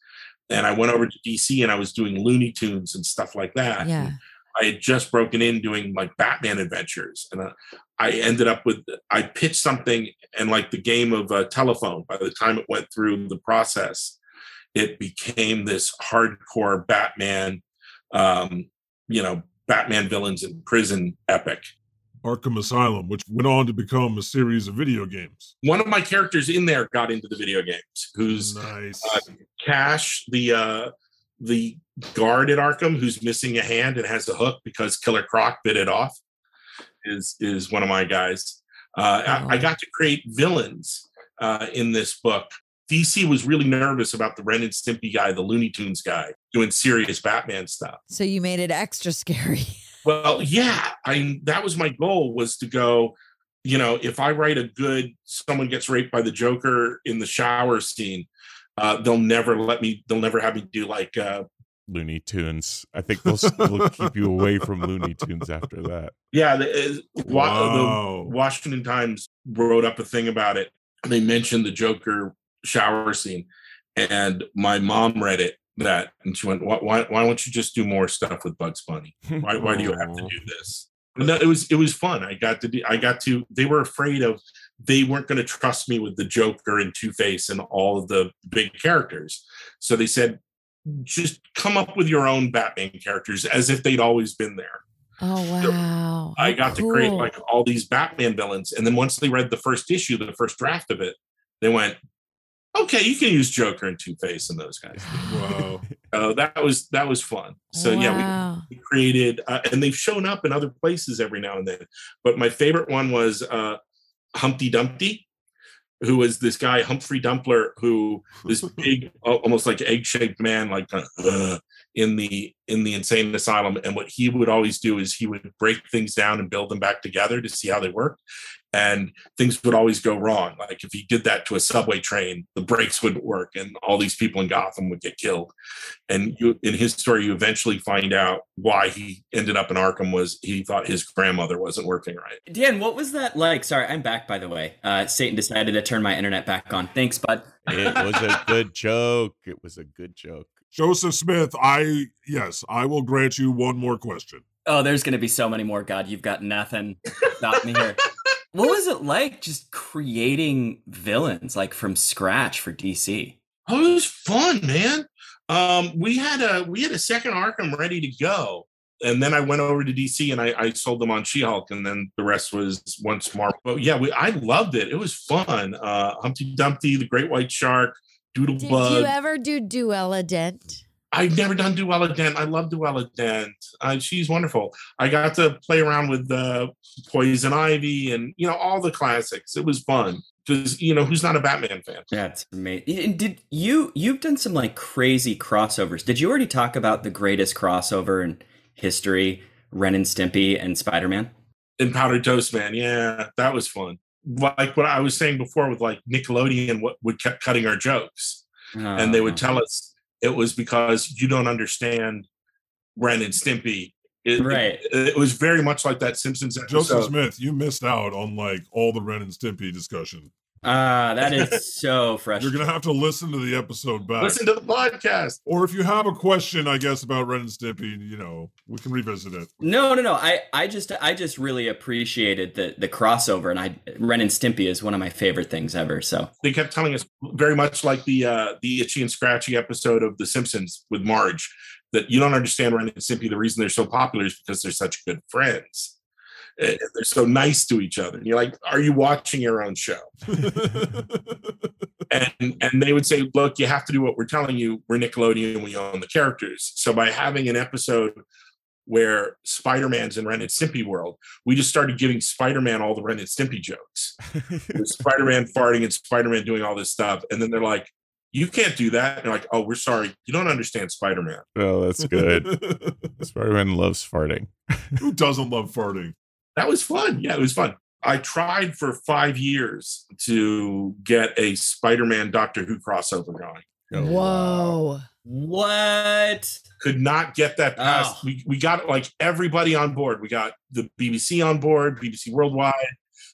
B: And I went over to DC and I was doing Looney Tunes and stuff like that.
E: Yeah.
B: I had just broken in doing like Batman adventures, and uh, I ended up with I pitched something and like the game of uh, telephone. By the time it went through the process, it became this hardcore Batman, um, you know, Batman villains in prison epic.
A: Arkham Asylum, which went on to become a series of video games.
B: One of my characters in there got into the video games. Who's
A: nice.
B: uh, Cash, the uh, the guard at Arkham, who's missing a hand and has a hook because Killer Croc bit it off, is is one of my guys. Uh, I, I got to create villains uh, in this book. DC was really nervous about the Ren and Stimpy guy, the Looney Tunes guy, doing serious Batman stuff.
E: So you made it extra scary.
B: Well, yeah, I that was my goal was to go, you know, if I write a good someone gets raped by the Joker in the shower scene, uh, they'll never let me they'll never have me do like uh
C: Looney Tunes. I think they'll, s- they'll keep you away from Looney Tunes after that.
B: yeah, the, uh, the. Washington Times wrote up a thing about it. They mentioned the Joker shower scene, and my mom read it that, and she went, "Why, why, why don't you just do more stuff with Bugs Bunny? Why, why do you have to do this?" No, it was it was fun. I got to do. I got to. They were afraid of. They weren't going to trust me with the Joker and Two Face and all of the big characters. So they said, just come up with your own Batman characters as if they'd always been there.
E: Oh wow.
B: I
E: How
B: got to create like all these Batman villains. And then once they read the first issue, the first draft of it, they went, okay, you can use Joker and Two Face and those guys.
A: Whoa!
B: Uh, that was that was fun. So yeah, we, we created, uh, and they've shown up in other places every now and then. But my favorite one was uh, Humpty Dumpty, who was this guy Humphrey Dumpler, who this big, almost like egg shaped man, like uh, in the in the insane asylum. And what he would always do is he would break things down and build them back together to see how they work and things would always go wrong like if he did that to a subway train the brakes wouldn't work and all these people in gotham would get killed and you, in his story you eventually find out why he ended up in arkham was he thought his grandmother wasn't working right
D: Dan, what was that like? Sorry, I'm back by the way. Uh, Satan decided to turn my internet back on. Thanks, bud.
C: It was a good joke. It was a good joke.
A: Joseph Smith, I yes, I will grant you one more question.
D: Oh, there's going to be so many more. God, you've got nothing. Stop me here. What was it like just creating villains like from scratch for DC?
B: Oh, it was fun, man. Um, we had a we had a second Arkham ready to go, and then I went over to DC and I, I sold them on She-Hulk, and then the rest was once Marvel. But yeah, we I loved it. It was fun. Uh, Humpty Dumpty, the Great White Shark, Doodlebug.
E: Did
B: Doodlebug.
E: you ever do Duella Dent?
B: I've never done Duella Dent. I love Duella Dent. Uh, she's wonderful. I got to play around with uh, Poison Ivy and you know all the classics. It was fun because you know who's not a Batman fan.
D: That's amazing. And did you you've done some like crazy crossovers? Did you already talk about the greatest crossover in history, Ren and Stimpy and Spider Man?
B: And Powdered Toast Man, yeah, that was fun. Like what I was saying before with like Nickelodeon, what would kept cutting our jokes, and they would tell us it was because you don't understand Ren and Stimpy. It,
D: Right.
B: It, it was very much like that Simpsons
A: Joseph. Smith, you missed out on like all the Ren and Stimpy discussion.
D: Ah, that is so frustrating.
A: You're gonna have to listen to the episode back.
B: Listen to the podcast.
A: Or if you have a question, I guess about Ren and Stimpy, you know, we can revisit it.
D: No, no, no. I, I just, I just really appreciated the the crossover, and I Ren and Stimpy is one of my favorite things ever. So
B: They kept telling us very much like the uh, the itchy and scratchy episode of The Simpsons with Marge that you don't understand Ren and Stimpy. The reason they're so popular is because they're such good friends. They're so nice to each other. And you're like, are you watching your own show? and and they would say, look, you have to do what we're telling you. We're Nickelodeon, we own the characters. So by having an episode where Spider-Man's in Ren and Stimpy world, we just started giving Spider-Man all the Ren and Stimpy jokes. Spider-Man farting and Spider-Man doing all this stuff. And then they're like, you can't do that. And they're like, oh, we're sorry. You don't understand Spider-Man.
C: oh, that's good. Spider Man loves farting.
A: Who doesn't love farting?
B: That was fun. Yeah, it was fun. I tried for five years to get a Spider-Man Doctor Who crossover going.
C: Oh.
E: Whoa.
D: what?
B: could not get that past.
D: Oh.
B: We, we got like everybody on board. We got the BBC on board, BBC Worldwide,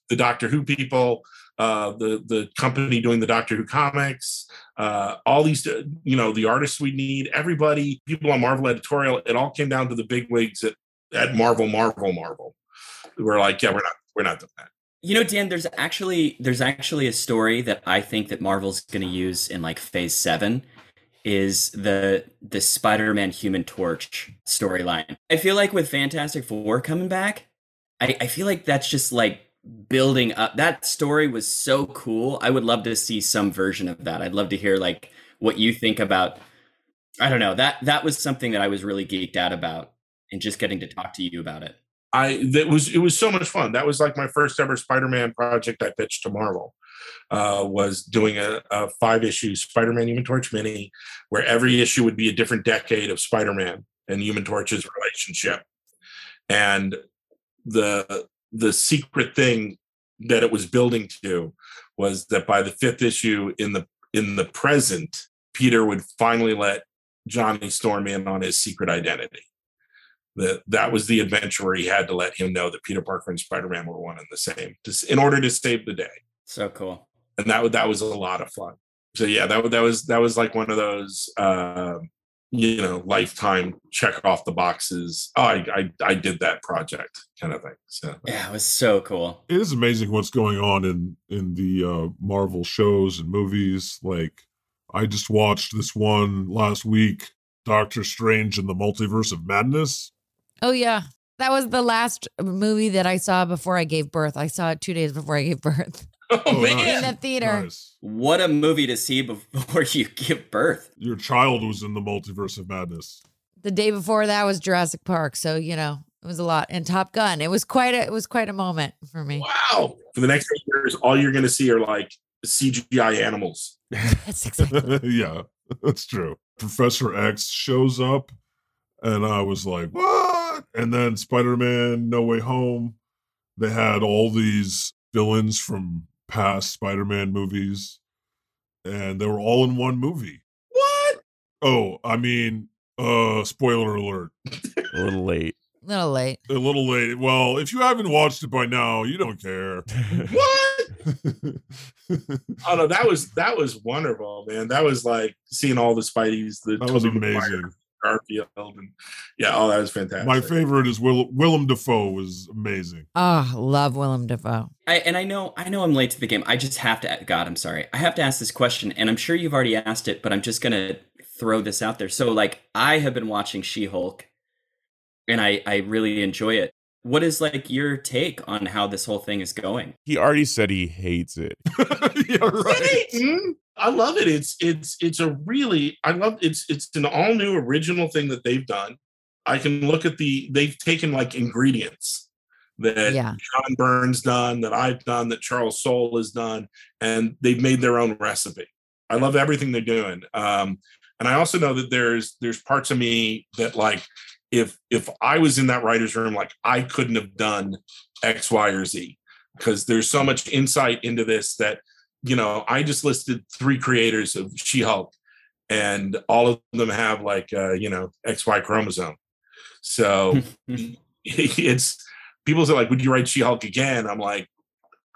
B: the Doctor Who people, uh, the the company doing the Doctor Who comics, uh, all these, you know, the artists we need, everybody, people on Marvel editorial. It all came down to the big wigs at, at Marvel, Marvel, Marvel. We're like, yeah, we're not, we're not doing that.
D: You know, Dan, there's actually there's actually a story that I think that Marvel's going to use in like Phase Seven, is the the Spider-Man Human Torch storyline. I feel like with Fantastic Four coming back, I, I feel like that's just like building up. That story was so cool. I would love to see some version of that. I'd love to hear like what you think about. I don't know that that was something that I was really geeked out about, and just getting to talk to you about it.
B: I that was it was so much fun. That was like my first ever Spider-Man project I pitched to Marvel. Uh, was doing a, a five issue Spider-Man Human Torch mini, where every issue would be a different decade of Spider-Man and Human Torch's relationship, and the the secret thing that it was building to was that by the fifth issue in the in the present, Peter would finally let Johnny Storm in on his secret identity that that was the adventure where he had to let him know that Peter Parker and Spider-Man were one and the same, just in order to save the day.
D: So cool.
B: And that wa- that was a lot of fun. So yeah, that that was that was like one of those uh, you know lifetime check off the boxes. Oh, I, I I did that project kind of thing. So
D: Yeah, it was so cool.
A: It is amazing what's going on in in the uh, Marvel shows and movies. Like, I just watched this one last week, Doctor Strange and the Multiverse of Madness.
E: Oh yeah. That was the last movie that I saw before I gave birth. I saw it two days before I gave birth
B: oh,
A: Oh,
B: man,
E: in the theater.
A: Nice.
D: What a movie to see before you give birth.
A: Your child was in the Multiverse of Madness.
E: The day before that was Jurassic Park, so you know it was a lot. And Top Gun, it was quite a it was quite a moment for me.
B: wow! For the next eight years, all you're going to see are like CGI animals.
E: That's exactly.
A: yeah, that's true. Professor X shows up and I was like, what? And then Spider Man No Way Home, they had all these villains from past Spider Man movies, and they were all in one movie.
B: What?
A: Oh, I mean, uh, spoiler alert.
C: A little late.
E: A little late.
A: A little late. Well, if you haven't watched it by now, you don't care.
B: What? Oh no, that was that was wonderful, man. That was like seeing all the Spideys, the
A: that was
B: Tobey Maguire,
A: amazing.
B: Garfield, and yeah, oh, that was fantastic.
A: My favorite is Will- Willem Dafoe was amazing.
E: Oh, love Willem Dafoe.
D: I, and I know I know I'm late to the game. I just have to God, I'm sorry. I have to ask this question and I'm sure you've already asked it, but I'm just going to throw this out there. So like I have been watching She-Hulk and I I really enjoy it. What is like your take on how this whole thing is going?
C: He already said he hates it.
A: yeah, right.
B: Hmm? I love it. It's it's it's a really I love it's it's an all new original thing that they've done. I can look at the they've taken like ingredients that
E: Yeah.
B: John Byrne's done, that I've done, that Charles Soule has done, and they've made their own recipe. I love everything they're doing. Um, and I also know that there's there's parts of me that like if if I was in that writer's room, like I couldn't have done X, Y, or Z because there's so much insight into this that you know I just listed three creators of She-Hulk, and all of them have like uh, you know XY chromosome. So it's people say like, would you write She-Hulk again? I'm like,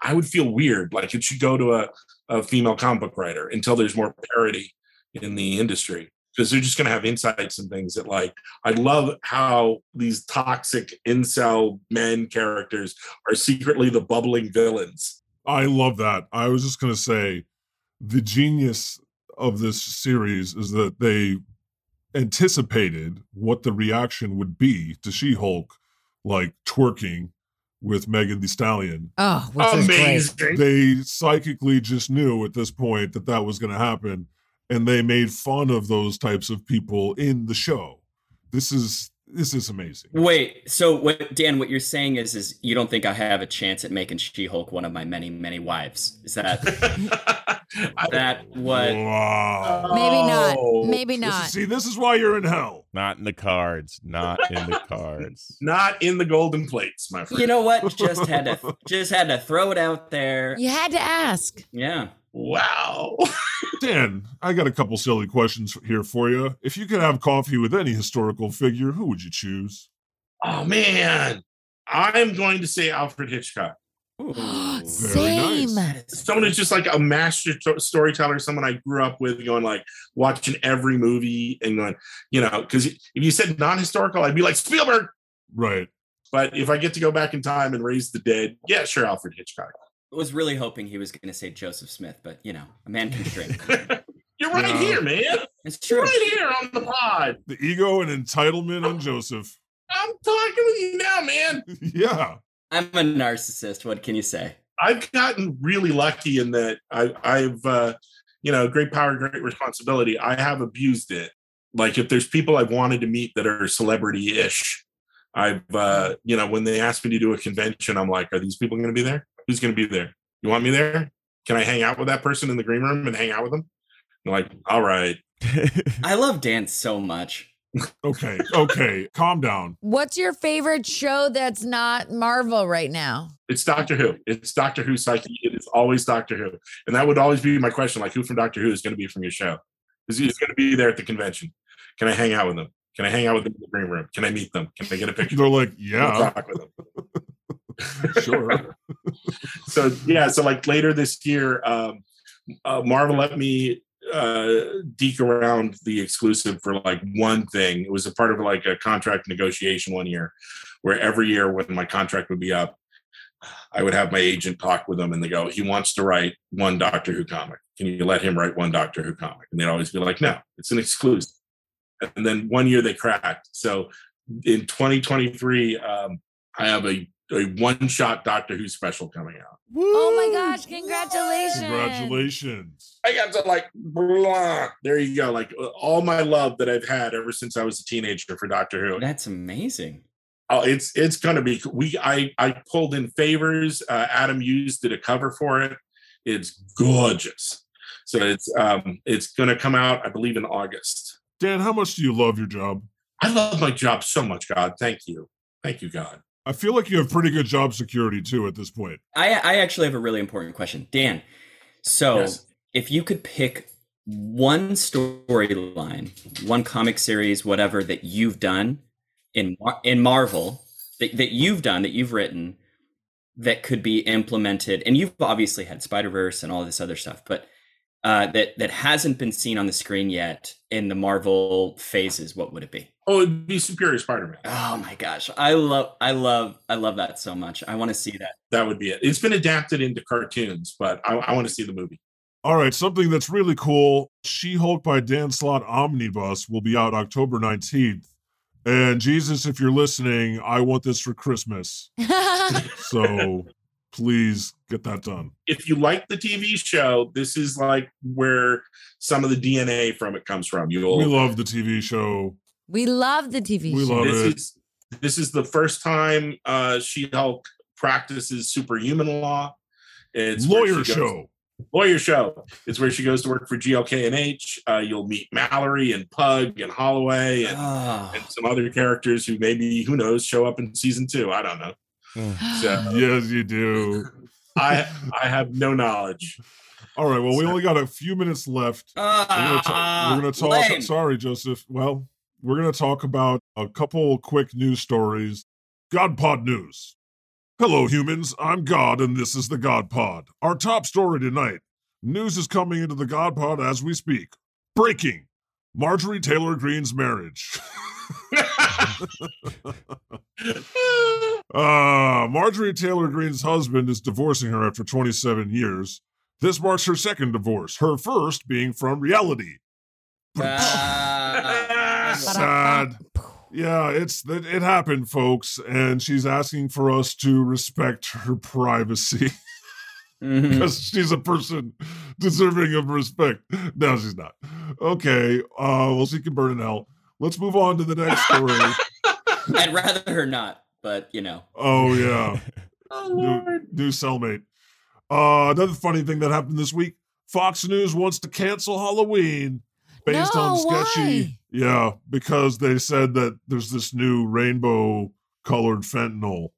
B: I would feel weird. Like it should go to a, a female comic book writer until there's more parity in the industry. Because they're just gonna have insights and things that like I love how these toxic incel men characters are secretly the bubbling villains.
A: I love that. I was just going to say the genius of this series is that they anticipated what the reaction would be to She Hulk, like twerking with Megan Thee Stallion.
E: Oh, which is great.
B: Amazing.
A: They psychically just knew at this point that that was going to happen, and they made fun of those types of people in the show. This is this is amazing.
D: Wait, so what Dan, what you're saying is is you don't think I have a chance at making She-Hulk one of my many, many wives? Is that
B: I-
D: that what
A: Wow.
E: Maybe not.
B: Oh.
E: Maybe
A: This is-
E: not.
A: see, this is why you're in hell.
C: Not in the cards. Not in the cards.
B: not in the golden plates, my friend.
D: you know what? Just had to just had to throw it out there.
E: You had to ask.
D: Yeah.
B: Wow.
A: Dan, I got a couple silly questions here for you. If you could have coffee with any historical figure, who would you choose?
B: Oh man, I'm going to say Alfred Hitchcock.
E: Same.
A: nice.
B: Someone who's just like a master to- storyteller, someone I grew up with, going like watching every movie and going, you know, because if you said non-historical, I'd be like Spielberg.
A: Right.
B: But if I get to go back in time and raise the dead, yeah, sure, Alfred Hitchcock.
D: I was really hoping he was going to say Joseph Smith, but you know, a man can drink.
B: You're right
A: Yeah.
B: here, man.
D: It's
B: You're
D: true.
B: right here on the pod.
A: The ego and entitlement on Joseph.
B: I'm talking with you now, man.
A: yeah.
D: I'm a narcissist. What can you say?
B: I've gotten really lucky in that I, I've, uh, you know, great power, great responsibility. I have abused it. Like if there's people I've wanted to meet that are celebrity-ish, I've, uh, you know, when they ask me to do a convention, I'm like, are these people going to be there? Who's going to be there? You want me there? Can I hang out with that person in the green room and hang out with them? They're like, all right.
D: I love dance so much.
A: Okay. Okay. Calm down.
E: What's your favorite show that's not Marvel right now?
B: It's Doctor Who. It's Doctor Who psyche. It is always Doctor Who. And that would always be my question, like who from Doctor Who is going to be from your show? Is he going to be there at the convention? Can I hang out with them? Can I hang out with them in the green room? Can I meet them? Can I get a picture?
A: They're like, yeah,
B: talk with them?
A: sure.
B: so yeah, so like later this year, um, uh, Marvel let me uh, deke around the exclusive for like one thing. It was a part of like a contract negotiation one year, where every year when my contract would be up, I would have my agent talk with them, and they go, "He wants to write one Doctor Who comic. Can you let him write one Doctor Who comic?" And they'd always be like, "No, it's an exclusive." And then one year they cracked. So in 2023, um, I have a a one shot Doctor Who special coming out.
E: Oh my gosh, congratulations.
A: Congratulations.
B: I got to like, blah. there you go. Like uh, all my love that I've had ever since I was a teenager for Doctor Who.
D: That's amazing.
B: Oh, it's it's gonna be. We I I pulled in favors. Uh, Adam Hughes did a cover for it. It's gorgeous. So it's um it's gonna come out, I believe, in August.
A: Dan, how much do you love your job?
B: I love my job so much, God. Thank you. Thank you, God.
A: I feel like you have pretty good job security too at this point.
D: I I actually have a really important question, Dan. So
B: Yes.
D: if you could pick one storyline, one comic series, whatever that you've done in in Marvel that, that you've done that you've written that could be implemented, and you've obviously had Spider Verse and all this other stuff, but uh, that that hasn't been seen on the screen yet in the Marvel phases, what would it be?
B: Oh, it'd be Superior Spider-Man.
D: Oh my gosh, I love, I love, I love that so much. I want to see that.
B: That would be it. It's been adapted into cartoons, but I, I want to see the movie.
A: All right, something that's really cool. She Hulk by Dan Slott Omnibus will be out October 19th. And Jesus, if you're listening, I want this for Christmas. So please get that done.
B: If you like the TV show, this is like where some of the DNA from it comes from. You'll
A: We love the TV show.
E: we love the TV
A: We
E: show.
A: love
B: this
A: it.
B: is this is the first time uh She-Hulk practices superhuman law. It's
A: Lawyer show.
B: Lawyer show. It's where she goes to work for GLK and H. Uh, you'll meet Mallory and Pug and Holliway and,
D: Oh.
B: and some other characters who maybe who knows show up in season two. I don't know. So
A: Yes, you do.
B: I I have no knowledge.
A: All right, well, we only got a few minutes left. We're gonna, ta- we're gonna talk.
D: Ah, lame.
A: Sorry, Joseph. Well, we're gonna talk about a couple quick news stories. God Pod news. Hello, humans. I'm God, and this is the God Pod. Our top story tonight: news is coming into the God Pod as we speak. Breaking: Marjorie Taylor Greene's marriage. Uh, Marjorie Taylor Greene's husband is divorcing her after 27 years. This marks her second divorce, her first being from reality.
D: Ah.
A: Sad. Yeah, it's it, it happened, folks, and she's asking for us to respect her privacy because she's a person deserving of respect. No, she's not. Okay, uh, well, she can burn in hell. Let's move on to the next story.
D: I'd rather her not, but you know.
A: oh yeah.
B: oh,
A: new,
B: Lord.
A: new cellmate. Uh, another funny thing that happened this week: Fox News wants to cancel Halloween based on sketchy.
E: why?
A: Yeah, because they said that there's this new rainbow colored fentanyl,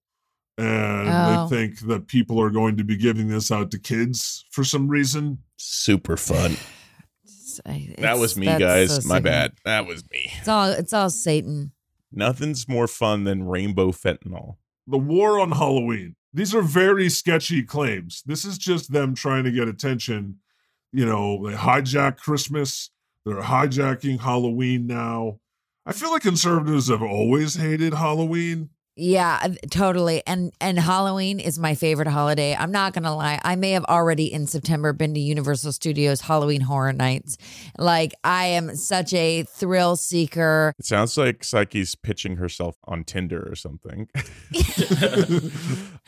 A: and
E: Oh.
A: they think that people are going to be giving this out to kids for some reason.
C: Super fun.
E: It's- I-
C: That was me, guys.
E: so
C: My
E: sickening.
C: bad. That was me.
E: It's all it's all Satan.
C: Nothing's more fun than rainbow fentanyl.
A: The war on Halloween. These are very sketchy claims. This is just them trying to get attention. You know, they hijack Christmas. They're hijacking Halloween now. I feel like conservatives have always hated Halloween.
E: Yeah, uh, totally. And and Halloween is my favorite holiday. I'm not gonna lie. I may have already in September been to Universal Studios Halloween Horror Nights. Like I am such a thrill seeker.
C: It sounds like Psyche's pitching herself on Tinder or something.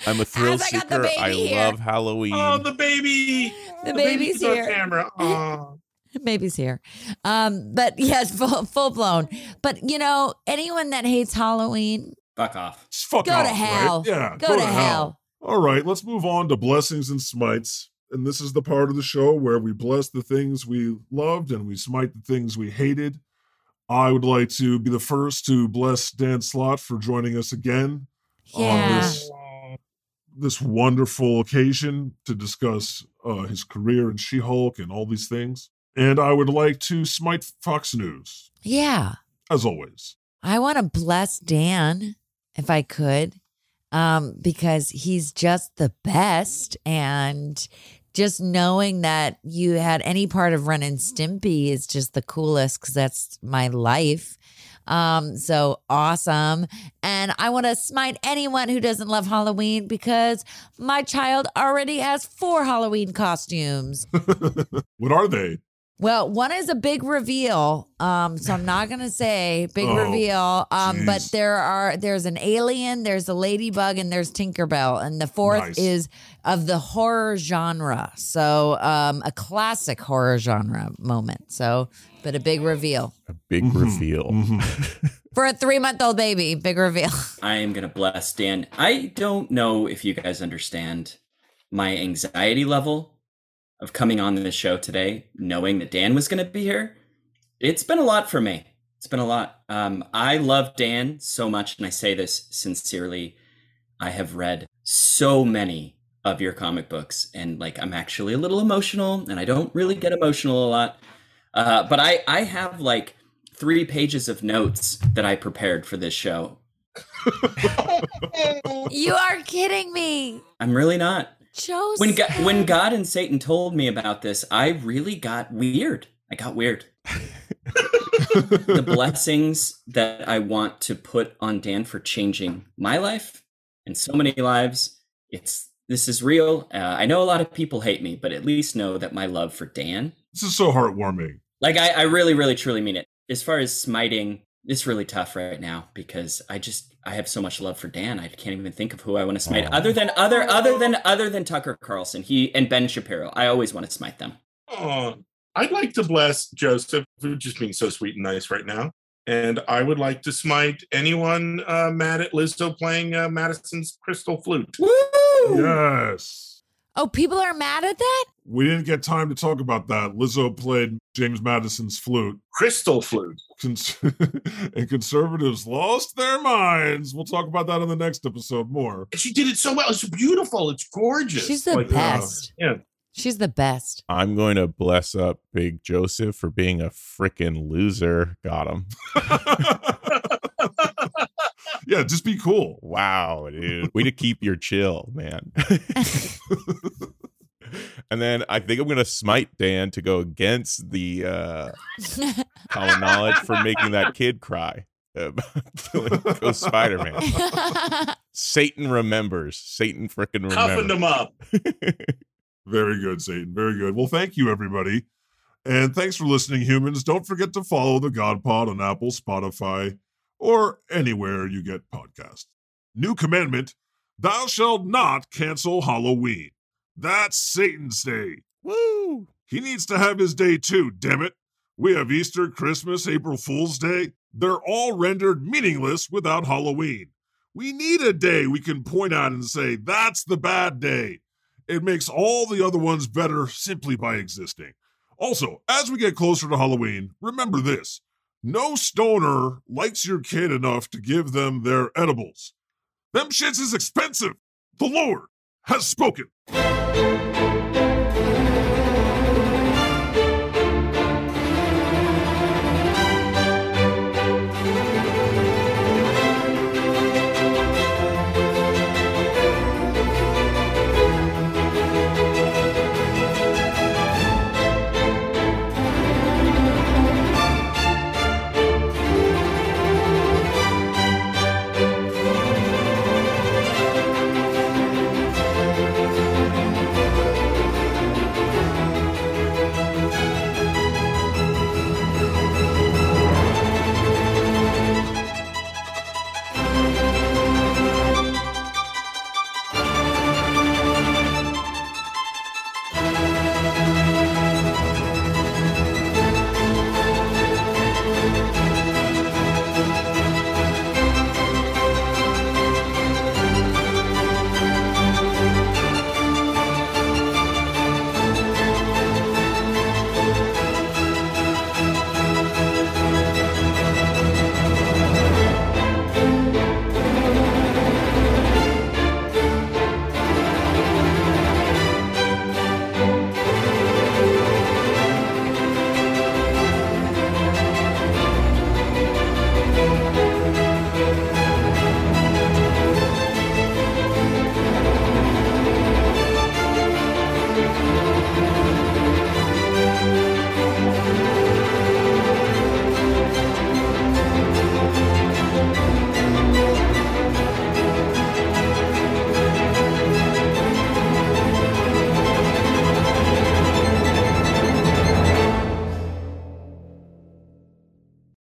C: I'm a thrill
E: As I got the
C: seeker. I
E: baby here.
C: love Halloween.
B: Oh, the baby.
E: The baby's
B: baby's on
E: here.
B: camera. Oh.
E: Baby's here. Um, but yes, full full blown. But you know, anyone that hates Halloween,
D: Fuck off.
A: Just fuck
E: Go
A: off,
E: to
A: right?
E: hell.
A: Yeah,
E: go, to hell.
A: All right, let's move on to blessings and smites. And this is the part of the show where we bless the things we loved and we smite the things we hated. I would like to be the first to bless Dan Slott for joining us again on this this wonderful occasion to discuss uh, his career in She-Hulk and all these things. And I would like to smite Fox News,
E: Yeah.
A: as always.
E: I want to bless Dan if I could, um, because he's just the best. And just knowing that you had any part of Ren and Stimpy is just the coolest because that's my life. Um, so awesome. And I want to smite anyone who doesn't love Halloween because my child already has four Halloween costumes.
A: what are they?
E: Well, one is a big reveal. Um, so I'm not gonna say big
A: Oh,
E: reveal. Um, but there are there's an alien, there's a ladybug, and there's Tinkerbell. And the fourth
A: Nice.
E: is of the horror genre. So um a classic horror genre moment. So but a big reveal.
C: a big
A: Mhm,
C: reveal.
A: mhm.
E: For a three month old baby, big reveal.
D: I am gonna bless Dan. I don't know if you guys understand my anxiety level of coming on this show today, knowing that Dan was gonna be here. It's been a lot for me. It's been a lot. Um, I love Dan so much, and I say this sincerely. I have read so many of your comic books, and like I'm actually a little emotional, and I don't really get emotional a lot. Uh, but I I have like three pages of notes that I prepared for this show.
E: You are kidding me.
D: I'm really not.
E: Joseph.
D: When God, when God and Satan told me about this, I really got weird. I got weird. the blessings that I want to put on Dan for changing my life and so many lives. It's this is real. Uh, I know a lot of people hate me, but at least know that my love for Dan,
A: This is so heartwarming.
D: like I, I really, really, truly mean it. As far as smiting, it's really tough right now because I just I have so much love for Dan. I can't even think of who I want to smite
C: Aw.
D: other than other other than other than Tucker Carlson. He and Ben Shapiro. I always want to smite them.
B: Oh, I'd like to bless Joseph for just being so sweet and nice right now. And I would like to smite anyone uh, mad at Lizzo playing uh, Madison's crystal flute.
D: Woo!
A: Yes.
E: Oh, people are mad at that?
A: We didn't get time to talk about that. Lizzo played James Madison's flute.
B: Crystal flute.
A: Cons- and conservatives lost their minds. We'll talk about that in the next episode more.
B: And she did it so well. It's beautiful. It's gorgeous.
E: She's the
B: Like, uh,
E: best.
B: yeah.
E: She's the best.
C: I'm going to bless up Big Joseph for being a freaking loser. Got him.
A: yeah, just be cool.
C: Wow, dude. Way to keep your chill, man. and then I think I'm gonna smite Dan to go against the uh common knowledge for making that kid cry. Go Spider Man. Satan remembers. Satan freaking
B: Toughened
C: remembers.
B: him up.
A: Very good, Satan. Very good. Well, thank you, everybody. And thanks for listening, humans. Don't forget to follow the God Pod on Apple, Spotify, or anywhere you get podcasts. New commandment Thou shalt not cancel Halloween. That's Satan's day.
C: Woo!
A: He needs to have his day too, damn it. We have Easter, Christmas, April Fool's Day. They're all rendered meaningless without Halloween. We need a day we can point out and say, that's the bad day. It makes all the other ones better simply by existing. Also, as we get closer to Halloween, remember this no stoner likes your kid enough to give them their edibles. Them shits is expensive. The Lord has spoken.